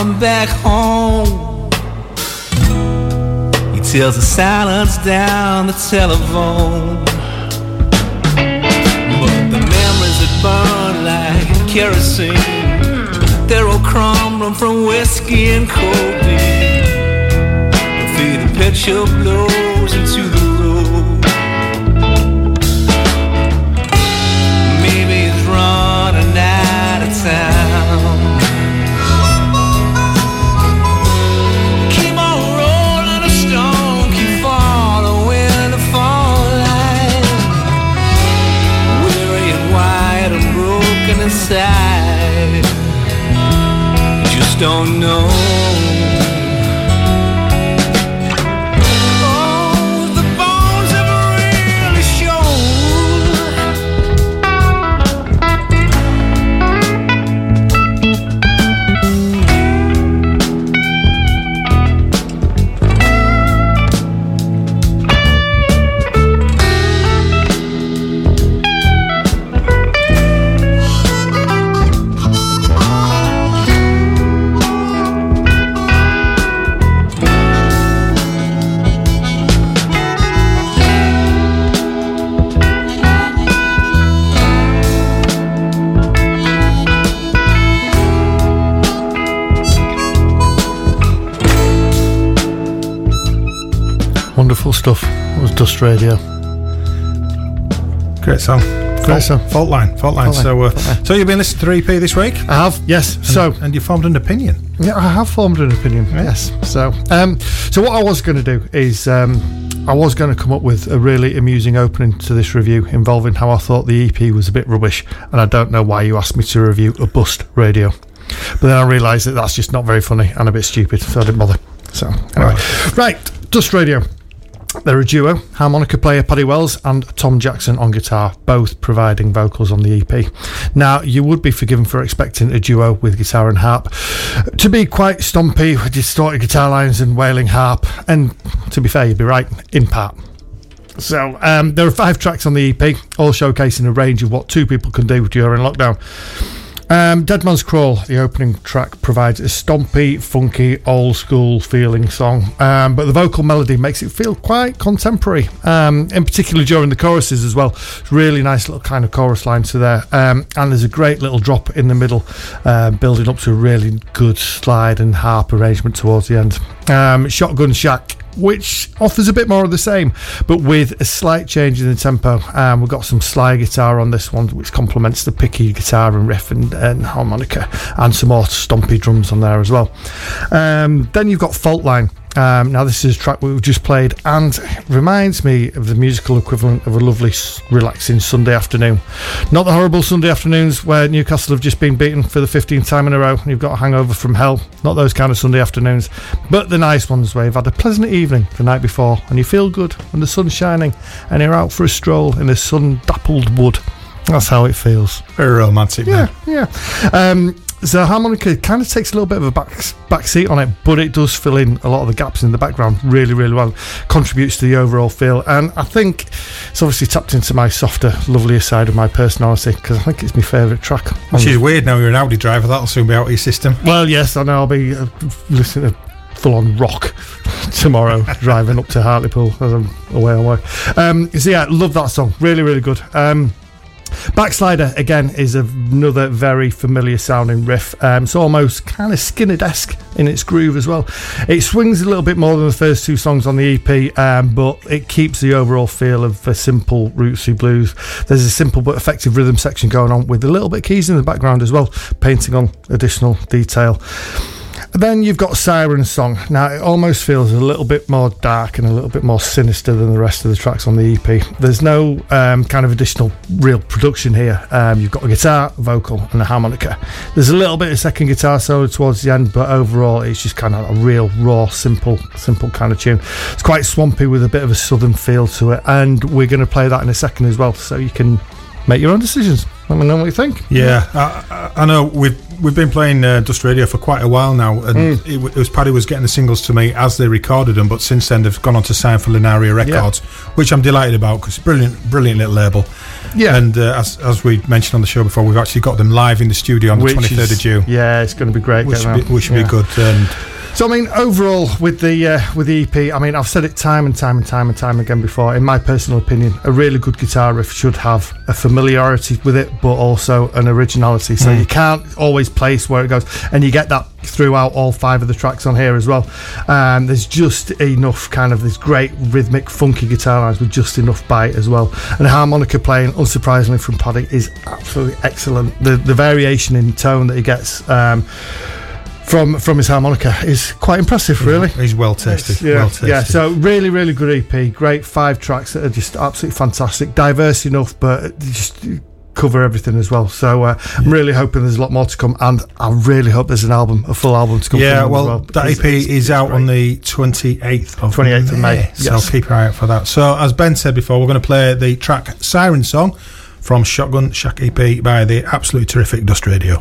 coming back home. He tells the silence down the telephone. But the memories that burn like kerosene, they're all crumbling from whiskey and cold beer. the picture blows into don't know. stuff. It was Dust Radio. Great song. Great fault, song. Fault line. Fault line. Fault line. So, uh, fault line. so you've been listening to EP this week? I have. Yes. And, so, and you formed an opinion. Yeah, I have formed an opinion. Yeah. Yes. So, um, so what I was going to do is. Um, I was going to come up with a really amusing opening to this review involving how I thought the EP was a bit rubbish, and I don't know why you asked me to review a bust radio. But then I realised that that's just not very funny and a bit stupid, so I didn't bother. So, anyway. Right, Dust Radio. They're a duo, harmonica player Paddy Wells and Tom Jackson on guitar, both providing vocals on the EP. Now, you would be forgiven for expecting a duo with guitar and harp to be quite stompy with distorted guitar lines and wailing harp, and to be fair, you'd be right, in part. So, um, there are five tracks on the EP, all showcasing a range of what two people can do during lockdown. Um, Dead Man's Crawl, the opening track, provides a stompy, funky, old school feeling song, um, but the vocal melody makes it feel quite contemporary, um, in particular during the choruses as well. Really nice little kind of chorus line to there, um, and there's a great little drop in the middle, um, building up to a really good slide and harp arrangement towards the end. Um, Shotgun Shack which offers a bit more of the same, but with a slight change in the tempo. Um, we've got some slide guitar on this one, which complements the picky guitar and riff and, and harmonica, and some more stompy drums on there as well. Um, then you've got Fault Line. Um, now, this is a track we've just played and reminds me of the musical equivalent of a lovely, relaxing Sunday afternoon. Not the horrible Sunday afternoons where Newcastle have just been beaten for the 15th time in a row and you've got a hangover from hell. Not those kind of Sunday afternoons, but the nice ones where you've had a pleasant evening the night before and you feel good and the sun's shining and you're out for a stroll in a sun dappled wood. That's how it feels. Very romantic, Yeah, yeah. Um, so harmonica kind of takes a little bit of a back back seat on it, but it does fill in a lot of the gaps in the background really, really well. Contributes to the overall feel, and I think it's obviously tapped into my softer, lovelier side of my personality because I think it's my favourite track. Which is weird now you're an Audi driver, that'll soon be out of your system. Well, yes, I know. I'll be uh, listening to full on rock tomorrow, driving up to Hartlepool as I'm away work. Um, so yeah, love that song. Really, really good. Um, Backslider again is another very familiar sounding riff. Um, it's almost kind of Skinner-esque in its groove as well. It swings a little bit more than the first two songs on the EP, um, but it keeps the overall feel of a simple rootsy blues. There's a simple but effective rhythm section going on with a little bit of keys in the background as well, painting on additional detail. Then you've got Siren Song. Now, it almost feels a little bit more dark and a little bit more sinister than the rest of the tracks on the EP. There's no um, kind of additional real production here. Um, you've got a guitar, vocal, and a harmonica. There's a little bit of second guitar solo towards the end, but overall, it's just kind of a real raw, simple, simple kind of tune. It's quite swampy with a bit of a southern feel to it, and we're going to play that in a second as well, so you can make your own decisions. Let me know what you think. Yeah, I, I I know we've we've been playing uh, Dust Radio for quite a while now, and Mm. it, it was Paddy was getting the singles to me as they recorded them, but since then they've gone on to sign for Linaria Records, which I'm delighted about because brilliant, brilliant little label. Yeah. and uh, as as we mentioned on the show before, we've actually got them live in the studio on the 23rd is- of June. Yeah, it's going to be great. Which should be, which should Yeah. be good. And So I mean, overall, with the uh, with the EP, I mean, I've said it time and time and time and time again before. In my personal opinion, a really good guitar riff should have a familiarity with it, but also an originality. So Mm. you can't always place where it goes, and you get that throughout all five of the tracks on here as well. Um, there's just enough kind of this great rhythmic, funky guitar lines with just enough bite as well, and harmonica playing, unsurprisingly from Paddy, is absolutely excellent. The the variation in tone that he gets. Um, from from his harmonica is quite impressive, really. He's well tasted. Yeah, well tasted. yeah. So really, really good EP. Great five tracks that are just absolutely fantastic, diverse enough, but just cover everything as well. So uh, I'm really hoping there's a lot more to come, and I really hope there's an album, a full album to come. Yeah, them well, that EP it's- is it's out great. on the 28th of 28th of May, So yes. keep your eye out for that. So, as Ben said before, we're going to play the track Siren Song from Shotgun Shack EP by the absolutely terrific Dust Radio.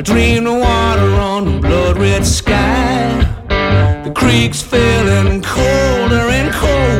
I dreamed of water on the blood red sky. The creek's feeling colder and colder.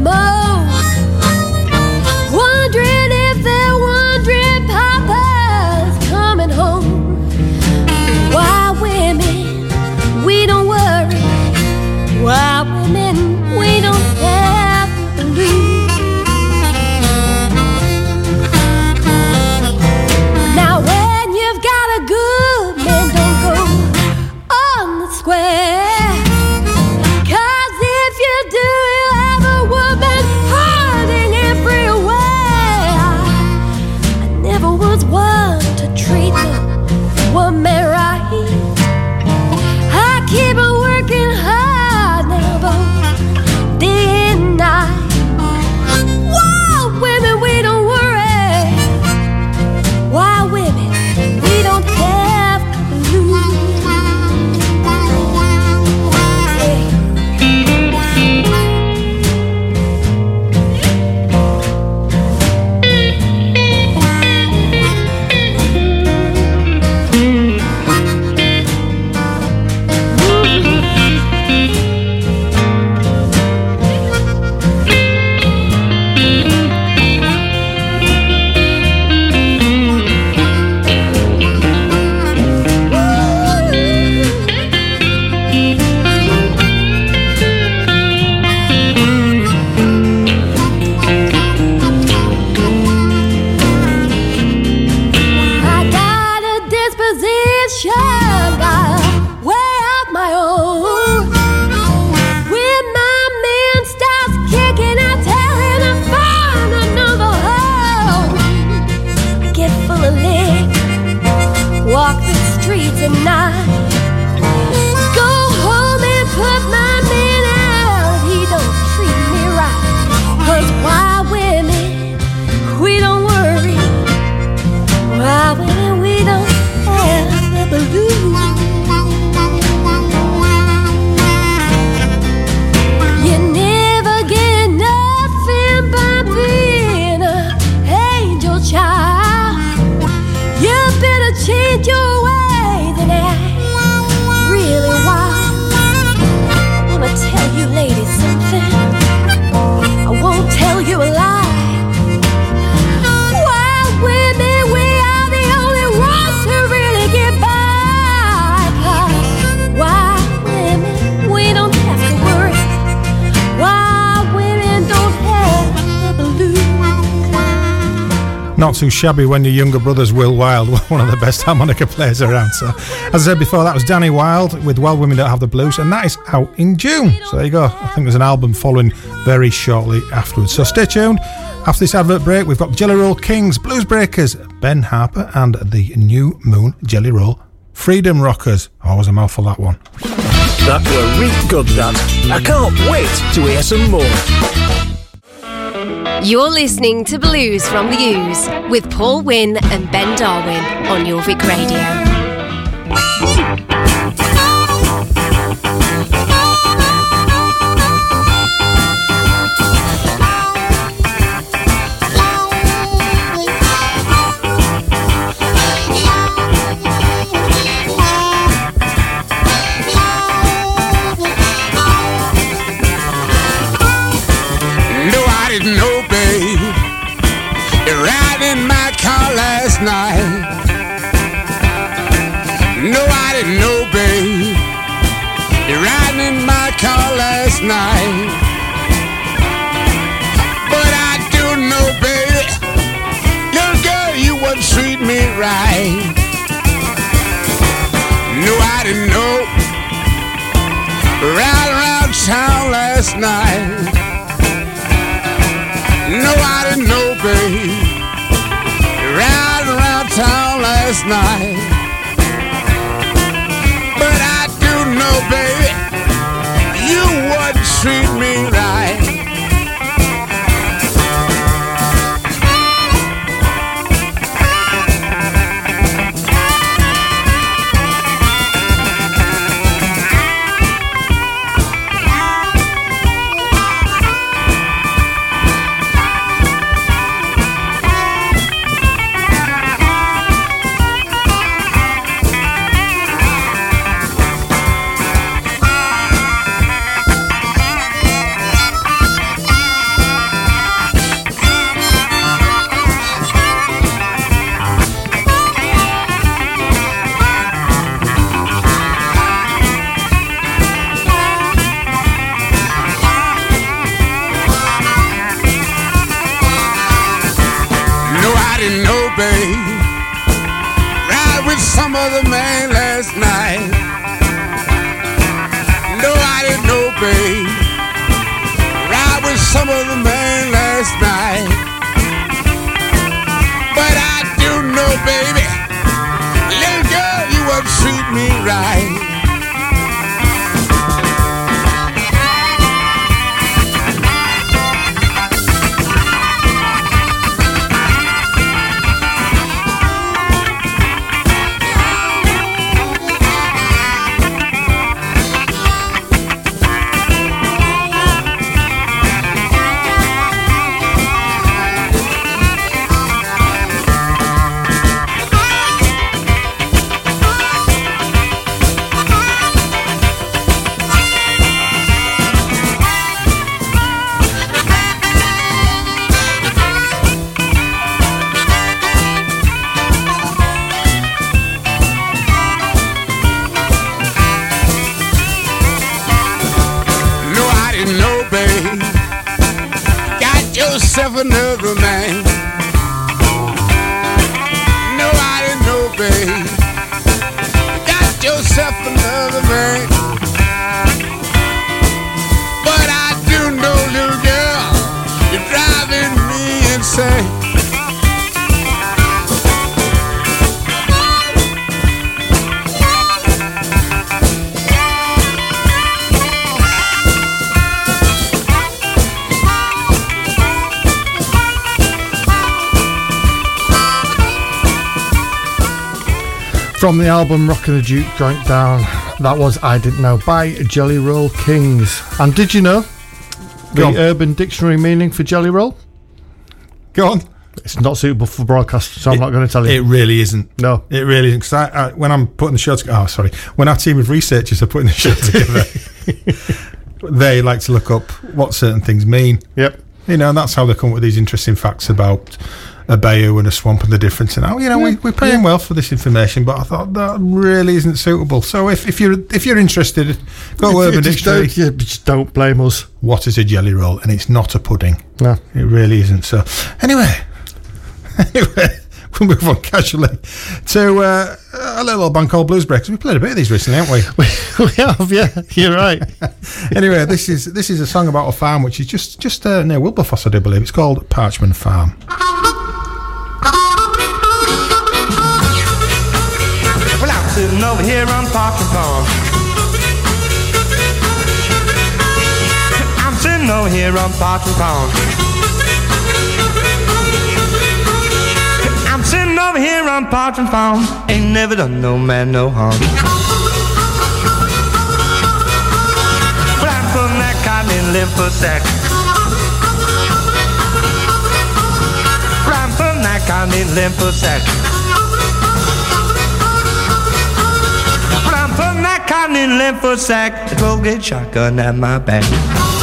not too shabby when your younger brother's Will Wilde, one of the best harmonica players around. So, as I said before, that was Dani Wilde with Well Women Don't Have the Blues, and that is out in June. So there you go. I think there's an album following very shortly afterwards. So stay tuned. After this advert break, we've got Jelly Roll Kings, Blues Breakers, Ben Harper, and the New Moon Jelly Roll Freedom Rockers. Oh, was a mouthful that one. That were real good, that. I can't wait to hear some more. You're listening to Blues from the Ooze with Paul Wynn and Ben Darwin on Jorvik Radio. Night. Babe. Ride with some other man last night. But I do know, baby. Little girl, you won't treat me right. From the album Rockin' the Juke Joint Down, that was I Didn't Know by Jelly Roll Kings. And did you know the. Urban Dictionary meaning for Jelly Roll? Go on. It's not suitable for broadcast, so I'm not going to tell you. It really isn't. No. It really isn't. Because I, I, when I'm putting the show together, oh, sorry. When our team of researchers are putting the show together, they like to look up what certain things mean. Yep. You know, and that's how they come up with these interesting facts about a Bayou and a Swamp and the difference. And oh, you know, yeah. we, we're paying yeah. well for this information, but I thought that really isn't suitable. So if, if you're if you're interested, go if, Urban Dictionary. Don't, yeah, just don't blame us. What is a jelly roll? And it's not a pudding. No, it really isn't. So anyway, anyway. We'll move on casually to uh, a little old band called Bluesbreakers. We played a bit of these recently, haven't we? we, have, yeah. You're right. anyway, this is this is a song about a farm which is just just uh, near Wilberforce, I do believe. It's called Parchman Farm. over here on Parker Farm. I'm sitting over here on Parker Farm. I'm sitting over here on Parker Farm. Ain't never done no man no harm. But I'm from that cotton and live for. I'm from that kind and live. in lymphosac, the Colgate shotgun at my back.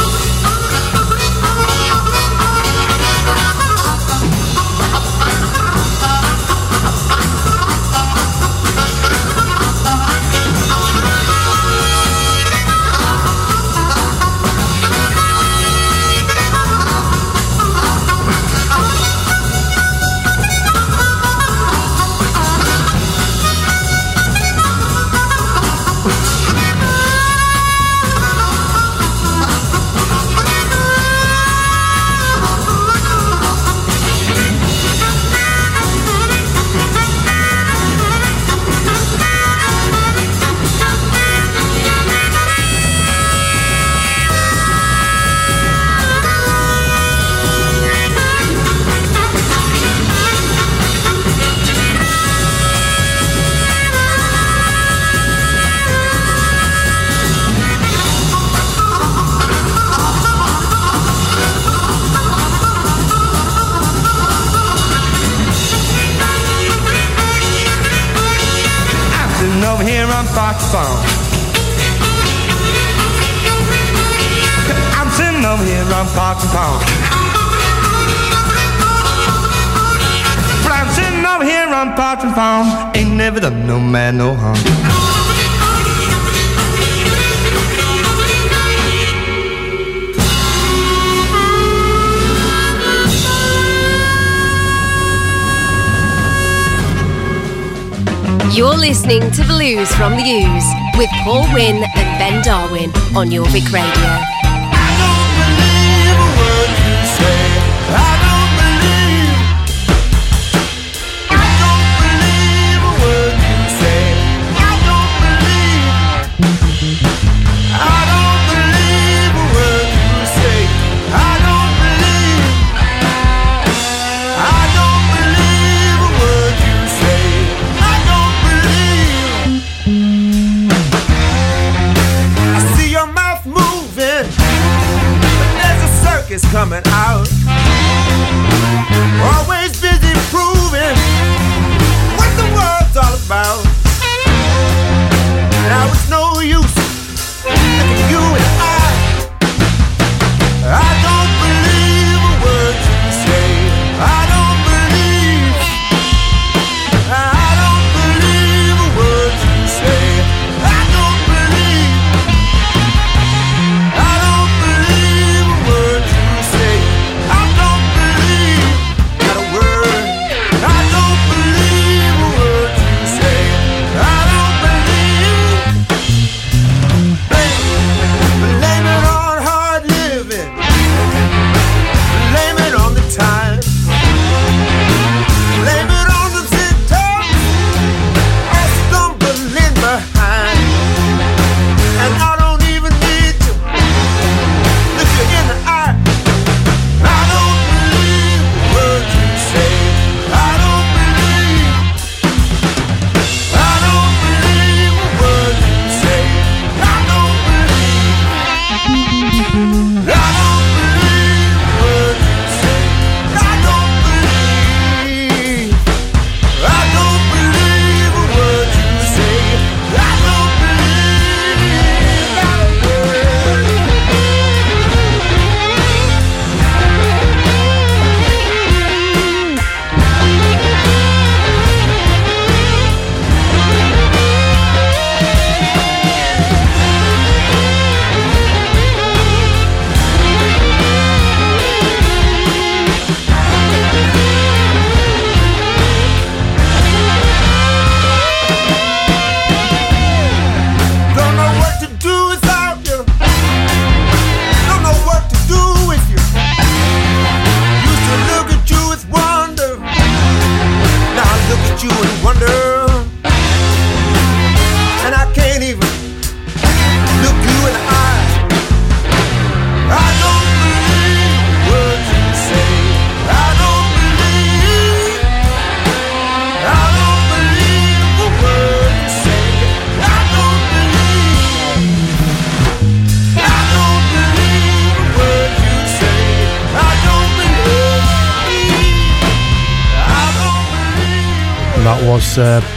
from the Ooze with Paul Wynn and Ben Darwin on Jorvik Radio.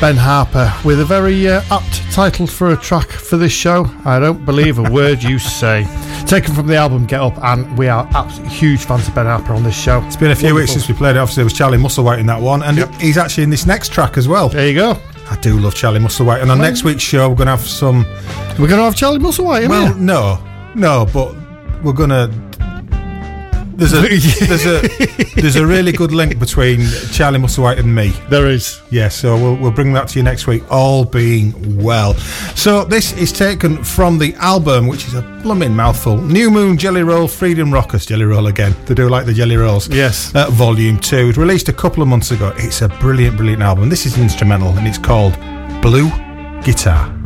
Ben Harper with a very uh, apt title for a track for this show. I don't believe a word you say. Taken from the album Get Up, and we are absolutely huge fans of Ben Harper on this show. It's been a few weeks since we played it. Obviously, there was Charlie Musselwhite in that one, and he's actually in this next track as well. There you go. I do love Charlie Musselwhite, and on Well- next week's show, we're going to have some. We're going to have Charlie Musselwhite, Well, no, no, but we're going to. There's a there's a there's a really good link between Charlie Musselwhite and me. There is. Yeah, so we'll we'll bring that to you next week, all being well. So this is taken from the album, which is a blooming mouthful. New Moon Jelly Roll, Freedom Rockers Jelly Roll again. They do like the Jelly Rolls. Yes. Uh, volume two. It released a couple of months ago. It's a brilliant, brilliant album. This is instrumental, and it's called Blue Guitar.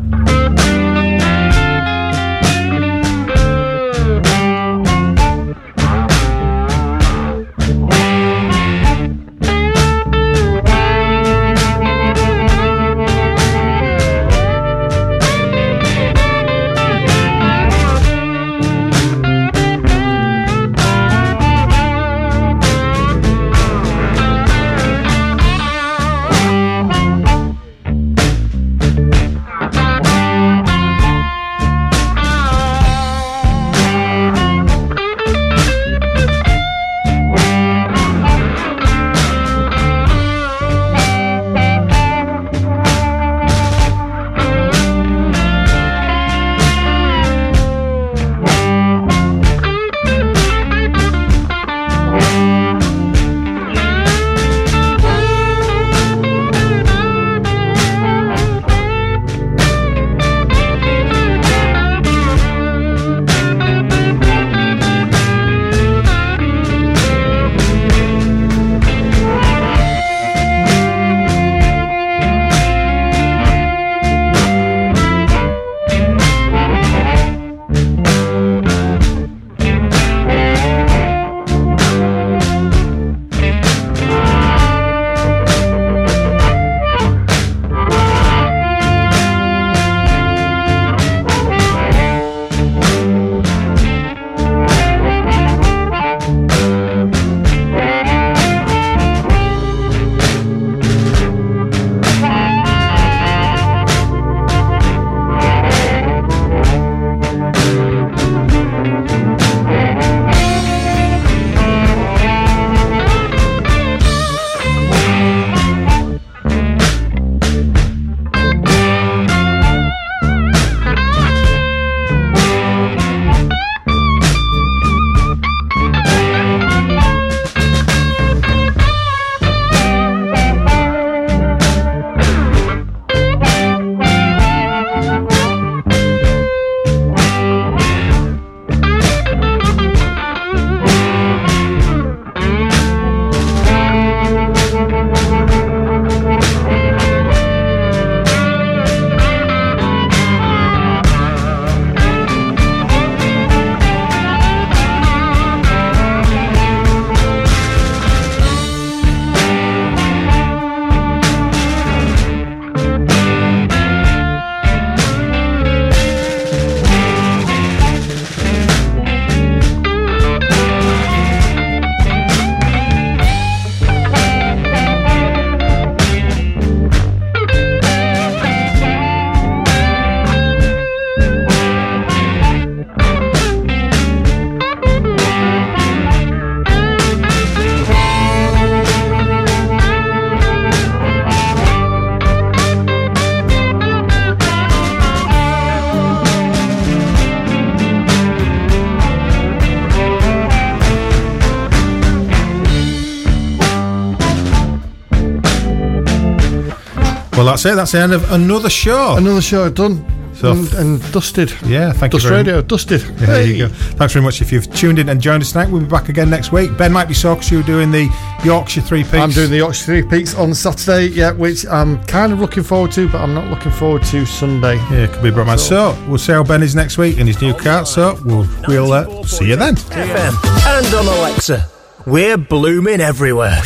It. That's the end of another show. Another show done. So- and, and dusted. Yeah, thank Dust you very Radio, much. dusted. Yeah, there you go. Thanks very much if you've tuned in and joined us tonight. We'll be back again next week. Ben might be so because you're doing the Yorkshire Three Peaks. I'm doing the Yorkshire Three Peaks on Saturday, yeah, which I'm kind of looking forward to, but I'm not looking forward to Sunday. Yeah, it could be Brotman. So we'll see how Ben is next week in his new car. So we'll we'll uh, see you then. FM and on Alexa. We're blooming everywhere.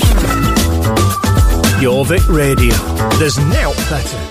Jorvik Radio. There's now better.